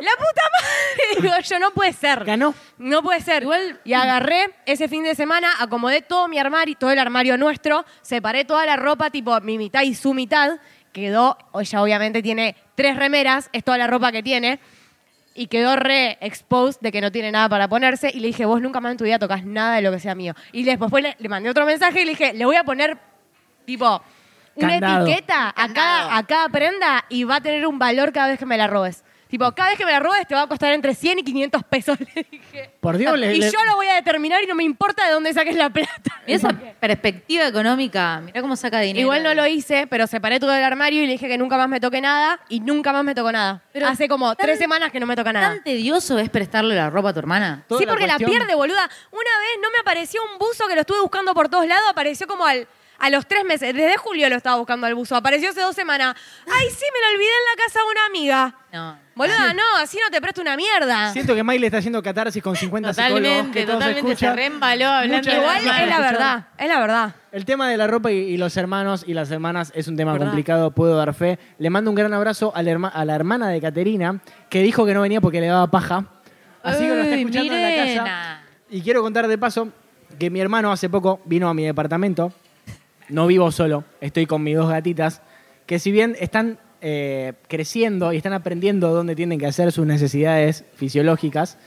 La puta madre, [LAUGHS] digo yo, no puede ser. Ganó. No puede ser. Igual, y agarré ese fin de semana, acomodé todo mi armario, todo el armario nuestro, separé toda la ropa, tipo mi mitad y su mitad. Quedó, ella obviamente tiene tres remeras, es toda la ropa que tiene. Y quedó re exposed de que no tiene nada para ponerse. Y le dije, vos nunca más en tu vida tocas nada de lo que sea mío. Y después le, le mandé otro mensaje y le dije, le voy a poner, tipo, una Candado. etiqueta a cada, a cada prenda y va a tener un valor cada vez que me la robes. Tipo, cada vez que me la robes te va a costar entre 100 y 500 pesos, [LAUGHS] le dije. Por Dios, le- y le- yo lo voy a determinar y no me importa de dónde saques la plata. Esa perspectiva económica, mirá cómo saca dinero. Igual no lo hice, pero separé todo el armario y le dije que nunca más me toque nada y nunca más me tocó nada. Pero Hace como tan- tres semanas que no me toca nada. ¿Tan tedioso es prestarle la ropa a tu hermana? Toda sí, la porque la, cuestión- pierde, boluda. Una vez no me apareció un buzo que lo estuve buscando por todos lados, apareció como al, a los tres meses. Desde julio lo estaba buscando al buzo. Apareció hace dos semanas. Ay, sí, me lo olvidé en la casa de una amiga. No. Boluda, no, así no te presto una mierda. Siento que Miley está haciendo catarsis con 50 psicólogos Totalmente, que todos totalmente, escuchan. se reembaló hablando Muchas de Igual es la verdad, es la verdad. El tema de la ropa y, y los hermanos y las hermanas es un tema ¿Verdad? complicado, puedo dar fe. Le mando un gran abrazo a la, herma- a la hermana de Caterina, que dijo que no venía porque le daba paja. Así que lo está Uy, escuchando en la casa. Mirena. Y quiero contar de paso que mi hermano hace poco vino a mi departamento. No vivo solo, estoy con mis dos gatitas, que si bien están eh, creciendo y están aprendiendo dónde tienen que hacer sus necesidades fisiológicas,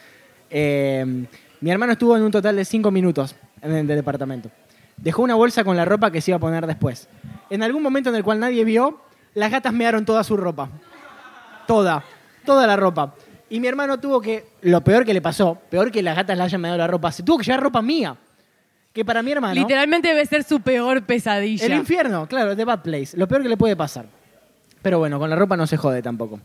eh, mi hermano estuvo en un total de cinco minutos en el departamento. Dejó una bolsa con la ropa que se iba a poner después. En algún momento en el cual nadie vio, las gatas mearon toda su ropa. Toda, toda la ropa. Y mi hermano tuvo que, lo peor que le pasó, peor que las gatas le hayan meado la ropa, se tuvo que llevar ropa mía. Que para mi hermano... Literalmente debe ser su peor pesadilla. El infierno, claro, The Bad Place. Lo peor que le puede pasar. Pero bueno, con la ropa no se jode tampoco.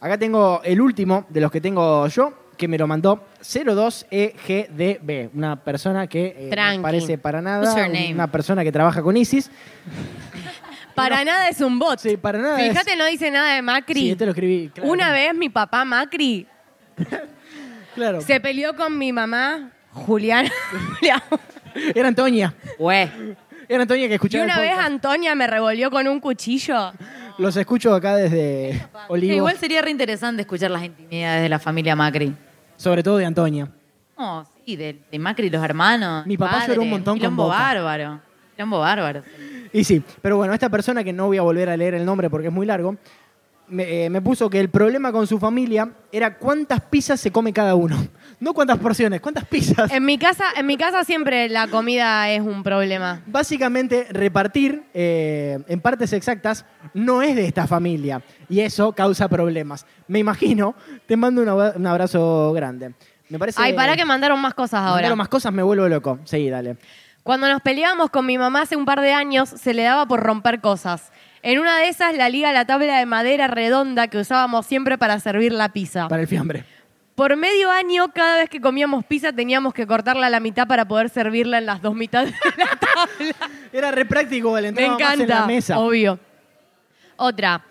Acá tengo el último de los que tengo yo, que me lo mandó 02EGDB. Una persona que eh, no parece para nada. Una persona que trabaja con ISIS. [LAUGHS] Para nada es un bot. Sí, para nada Fíjate, es- no dice nada de Macri. Sí, este lo escribí. claro. Una vez mi papá Macri [LAUGHS] Claro. se peleó con mi mamá, Juliana. [LAUGHS] [LAUGHS] Era Antonia. Güey. Era Antonia que y escuchaba una el vez podcast. Antonia me revolvió con un cuchillo. Los escucho acá desde Olivos. Igual sería re interesante escuchar las intimidades de la familia Macri. Sobre todo de Antonia. No, sí, de, de Macri y los hermanos. Mi papá lloró un montón con Quilombo Boca. bárbaro. Quilombo bárbaro. Y sí, pero bueno, esta persona que no voy a volver a leer el nombre porque es muy largo, me, eh, me puso que el problema con su familia era cuántas pizzas se come cada uno. [LAUGHS] No cuántas porciones, cuántas pizzas. En mi casa, en mi casa siempre la comida es un problema. Básicamente, repartir eh, en partes exactas no es de esta familia y eso causa problemas. Me imagino, te mando un abra- un abrazo grande. Me parece. Ay, para que mandaron más cosas ahora. Mandaron más cosas, me vuelvo loco. Sí, dale. Cuando nos peleábamos con mi mamá hace un par de años, se le daba por romper cosas. En una de esas, la liga la tabla de madera redonda que usábamos siempre para servir la pizza. Para el fiambre. Por medio año, cada vez que comíamos pizza, teníamos que cortarla a la mitad para poder servirla en las dos mitades de la [LAUGHS] tabla. Era re práctico, le Me más en la mesa. obvio. Otra.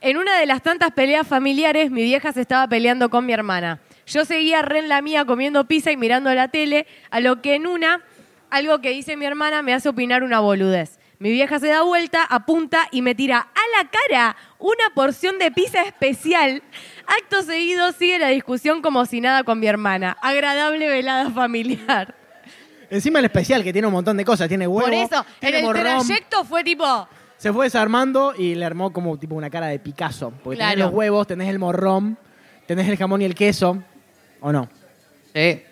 En una de las tantas peleas familiares, mi vieja se estaba peleando con mi hermana. Yo seguía re en la mía comiendo pizza y mirando la tele, a lo que en una, algo que dice mi hermana me hace opinar una boludez. Mi vieja se da vuelta, apunta y me tira a la cara una porción de pizza especial. Acto seguido sigue la discusión como si nada con mi hermana. Agradable velada familiar. Encima el especial, que tiene un montón de cosas. Tiene huevo, Por eso, en tiene el morrón. trayecto fue tipo... Se fue desarmando y le armó como tipo una cara de Picasso. Porque tenés Claro. los huevos, tenés el morrón, tenés el jamón y el queso. ¿O no? Sí.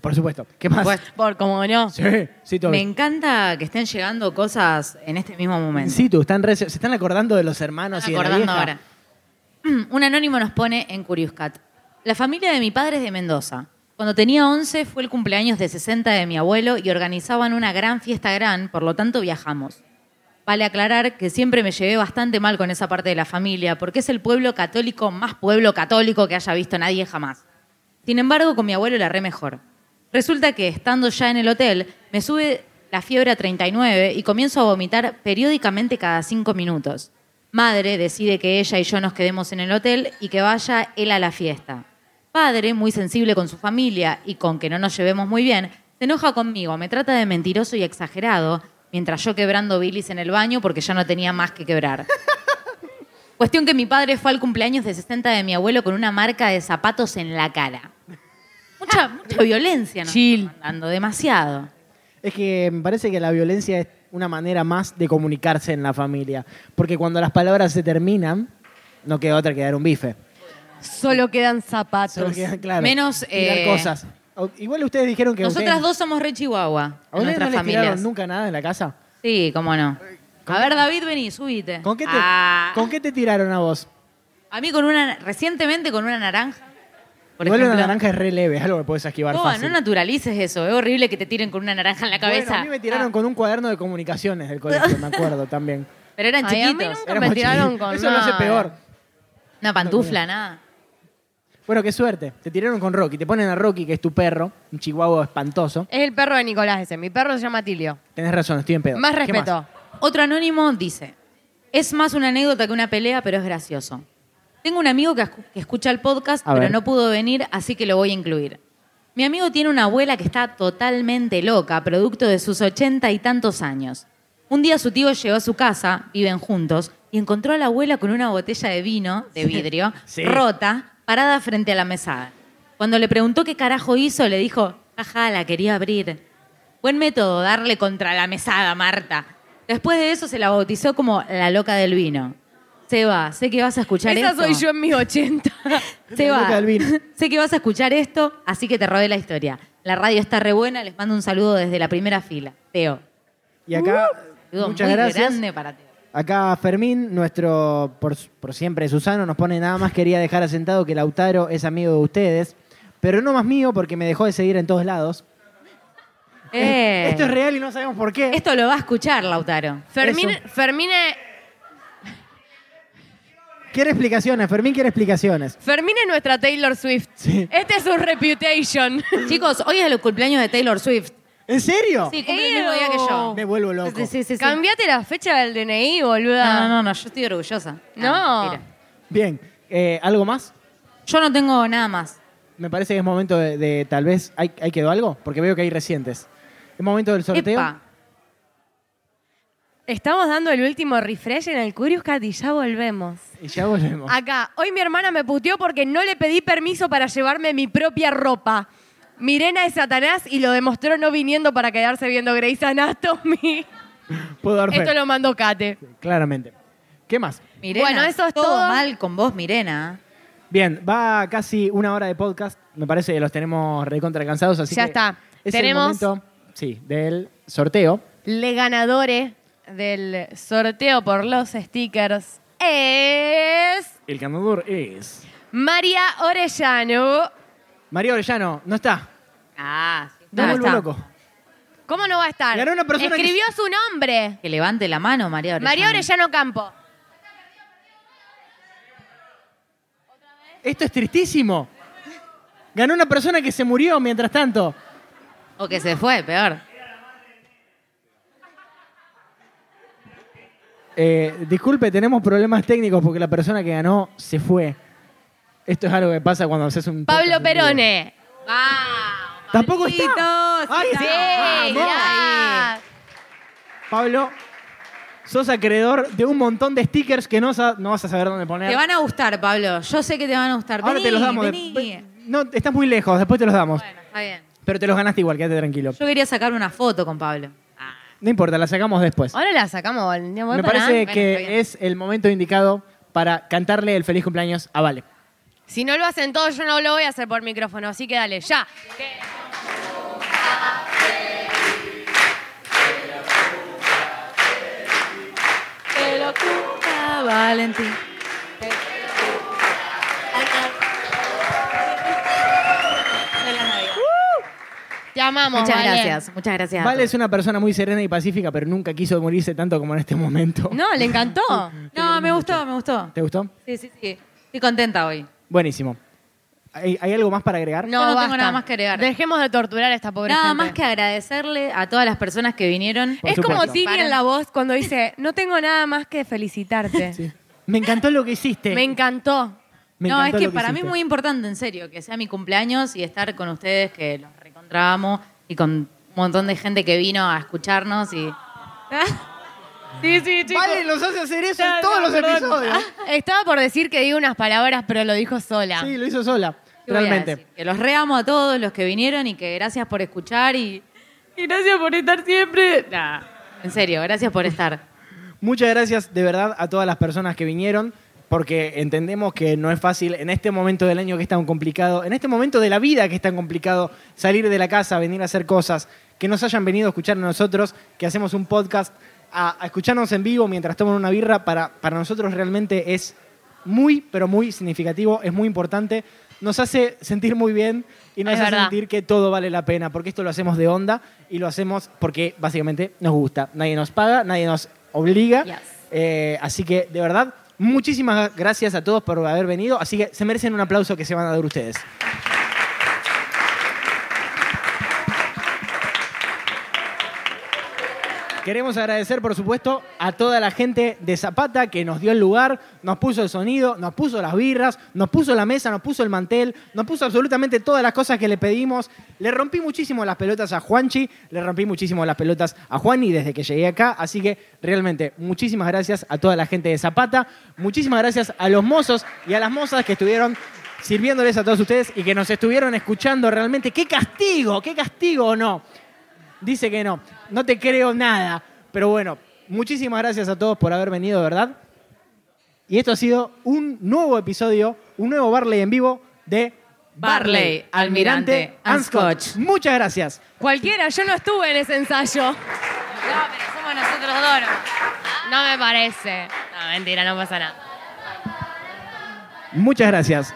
Por supuesto. ¿Qué más? Pues, Por como no. sí, sí, todo. me encanta que estén llegando cosas en este mismo momento. Sí, tú, están re- se están acordando de los hermanos Están y de la acordando vieja. ahora. [CLEARS THROAT] Un anónimo nos pone en Curious Cat. La familia de mi padre es de Mendoza. Cuando tenía 11 fue el cumpleaños de 60 de mi abuelo y organizaban una gran fiesta gran, por lo tanto viajamos. Vale aclarar que siempre me llevé bastante mal con esa parte de la familia, porque es el pueblo católico más pueblo católico que haya visto nadie jamás. Sin embargo, con mi abuelo la re mejor. Resulta que, estando ya en el hotel, me sube la fiebre a 39 y comienzo a vomitar periódicamente cada cinco minutos. Madre decide que ella y yo nos quedemos en el hotel y que vaya él a la fiesta. Padre, muy sensible con su familia y con que no nos llevemos muy bien, se enoja conmigo, me trata de mentiroso y exagerado, mientras yo quebrando bilis en el baño porque ya no tenía más que quebrar. [LAUGHS] Cuestión que mi padre fue al cumpleaños de 60 de mi abuelo con una marca de zapatos en la cara. Mucha, mucha violencia, ¿no? Chill. Dando demasiado. Es que me parece que la violencia es una manera más de comunicarse en la familia. Porque cuando las palabras se terminan, no queda otra que dar un bife. Solo quedan zapatos. Solo queda, claro, Menos, tirar eh, cosas. O- Igual ustedes dijeron que. Nosotras ustedes- dos somos re chihuahua ¿A en ustedes no nuestras les tiraron familias. nunca nada en la casa? Sí, cómo no. A ver, David, vení, subite. ¿Con qué te, Ah, ¿con qué te tiraron a vos? A mí con una, recientemente con una naranja. Por Igual ejemplo. una naranja es re leve, es algo que puedes esquivar No, fácil. no naturalices eso. Es horrible que te tiren con una naranja en la cabeza. Bueno, a mí me tiraron Ah, con un cuaderno de comunicaciones del colegio, me acuerdo [LAUGHS] también. Pero eran Ay, a mí chiquitos. nunca Éramos me tiraron chiquitos. con Eso lo hace nada. peor. Una pantufla, nada. Bueno, qué suerte. Te tiraron con Rocky. Te ponen a Rocky, que es tu perro, un chihuahua espantoso. Es el perro de Nicolás ese. Mi perro se llama Tilio. Tenés razón, estoy en pedo. Más ¿Qué respeto. Otro anónimo dice, es más una anécdota que una pelea, pero es gracioso. Tengo un amigo que, escu- que escucha el podcast, A pero ver. no pudo venir, así que lo voy a incluir. Mi amigo tiene una abuela que está totalmente loca, producto de sus ochenta y tantos años. Un día su tío llegó a su casa, viven juntos, y encontró a la abuela con una botella de vino, de vidrio, Sí. rota, parada frente a la mesada. Cuando le preguntó qué carajo hizo, le dijo, jaja, la quería abrir. Buen método, darle contra la mesada, Marta. Después de eso se la bautizó como la loca del vino. Seba, sé que vas a escuchar Esa esto. soy yo en mis 80. [LAUGHS] Seba, sé que vas a escuchar esto, así que te robé la historia. La radio está re buena, les mando un saludo desde la primera fila. Teo. Y acá, Saludo muchas muy gracias. grande para Teo. Acá Fermín, nuestro por, por siempre Susano, nos pone nada más quería dejar asentado que Lautaro es amigo de ustedes, pero no más mío porque me dejó de seguir en todos lados. Eh, Esto es real y no sabemos por qué. Esto lo va a escuchar, Lautaro. Fermín, Eso. Fermín, es- Quiere explicaciones, Fermín quiere explicaciones. Fermín es nuestra Taylor Swift. Sí. Este es su reputation. [LAUGHS] Chicos, hoy es el cumpleaños de Taylor Swift. ¿En serio? Sí, cumple el mismo día que yo. Me vuelvo loco. Sí, sí, sí, sí. Cambiate la fecha del DNI, boluda. No, no, no, no, yo estoy orgullosa. No. Bien, eh, ¿algo más? Yo no tengo nada más. Me parece que es momento de, de tal vez... ¿hay, ¿Hay quedó algo? Porque veo que hay recientes. ¿Es momento del sorteo? Epa. Estamos dando el último refresh en el Curious Cat y ya volvemos. Y ya volvemos. Acá, hoy mi hermana me puteó porque no le pedí permiso para llevarme mi propia ropa. Mirena es Satanás y lo demostró no viniendo para quedarse viendo Grey's Anatomy. [LAUGHS] Puedo dar fe. Esto lo mandó Kate. Claramente. ¿Qué más? Mirena, Bueno, eso es todo, todo. mal con vos, Mirena. Bien, va casi una hora de podcast. Me parece que los tenemos recontra cansados, así Ya que está. Es Tenemos- el momento, sí, del sorteo. Le ganadores del sorteo por los stickers es El ganador es... María Orellano. María Orellano, no está. Ah, ¿Dónde vuelvo está? loco. ¿Cómo no va a estar? Ganó una persona que- Escribió su nombre. Que levante la mano, María Orellano. María Orellano Campo. Esto es tristísimo. Ganó una persona que se murió mientras tanto. O que se fue, peor. Eh, disculpe, tenemos problemas técnicos porque la persona que ganó se fue. Esto es algo que pasa cuando haces un... Pablo podcast. Perone. ¡Vamos! Tampoco está. Ay, Sí, vamos. Pablo, sos acreedor de un montón de stickers que no, sa- no vas a saber dónde poner. Te van a gustar, Pablo. Yo sé que te van a gustar. Ahora Vení, te los damos. de- vení. no, estás muy lejos, después te los damos. Bueno, está bien. Pero te los ganaste igual, quédate tranquilo. Yo quería sacar una foto con Pablo. No importa, la sacamos después. Ahora la sacamos. ¿no? Me Voy parece que es el momento indicado para cantarle el feliz cumpleaños a Vale. Si no lo hacen todos, yo no lo voy a hacer por micrófono. Así que dale, ya. Que lo cumpla Valentín. Te amamos, Muchas Vale. gracias, muchas gracias. a Vale es todos. una persona muy serena y pacífica, pero nunca quiso morirse tanto como en este momento. No, le encantó. [LAUGHS] No, me gustó, me gustó. ¿Te gustó? Sí, sí, sí. Estoy contenta hoy. Buenísimo. ¿Hay, hay algo más para agregar? No, Yo no tengo nada más que agregar. Dejemos de torturar a esta pobre Nada gente. más que agradecerle a todas las personas que vinieron. Por Es como supuesto. Tini en la voz cuando dice, no tengo nada más que felicitarte. Sí. Me encantó lo que hiciste. Me encantó. Me no, es encantó que lo para mí es hiciste. muy importante, en serio, que sea mi cumpleaños y estar con ustedes, que los recontramos, y con un montón de gente que vino a escucharnos y... [LAUGHS] sí, sí, chicos. Vale, nos hace hacer eso en todos los episodios. Estaba por decir que diga unas palabras, pero lo dijo sola. Sí, lo hizo sola. ¿Qué voy a Realmente. decir? Que los reamo a todos los que vinieron y que gracias por escuchar y, y gracias por estar siempre. Nah, en serio, gracias por estar. Muchas gracias de verdad a todas las personas que vinieron, porque entendemos que no es fácil en este momento del año que es tan complicado, en este momento de la vida que es tan complicado, salir de la casa, venir a hacer cosas, que nos hayan venido a escuchar a nosotros, que hacemos un podcast, a, a escucharnos en vivo mientras toman una birra, para, para nosotros realmente es muy, pero muy significativo, es muy importante. Nos hace sentir muy bien y nos Es hace verdad. sentir que todo vale la pena, porque esto lo hacemos de onda y lo hacemos porque básicamente nos gusta. Nadie nos paga, nadie nos obliga. Yes. Eh, así que, de verdad, muchísimas gracias a todos por haber venido. Así que se merecen un aplauso que se van a dar ustedes. Queremos agradecer, por supuesto, a toda la gente de Zapata que nos dio el lugar, nos puso el sonido, nos puso las birras, nos puso la mesa, nos puso el mantel, nos puso absolutamente todas las cosas que le pedimos. Le rompí muchísimo las pelotas a Juanchi, le rompí muchísimo las pelotas a Juani desde que llegué acá. Así que realmente muchísimas gracias a toda la gente de Zapata, muchísimas gracias a los mozos y a las mozas que estuvieron sirviéndoles a todos ustedes y que nos estuvieron escuchando realmente. ¡Qué castigo! ¡Qué castigo o no! Dice que no. No te creo nada. Pero bueno, muchísimas gracias a todos por haber venido, ¿verdad? Y esto ha sido un nuevo episodio, un nuevo Barley en vivo de Barley, Almirante and Scotch. Muchas gracias. Cualquiera, yo no estuve en ese ensayo. [LAUGHS] No, pero somos nosotros dos. ¿no? No me parece. No, mentira, no pasa nada. Muchas gracias.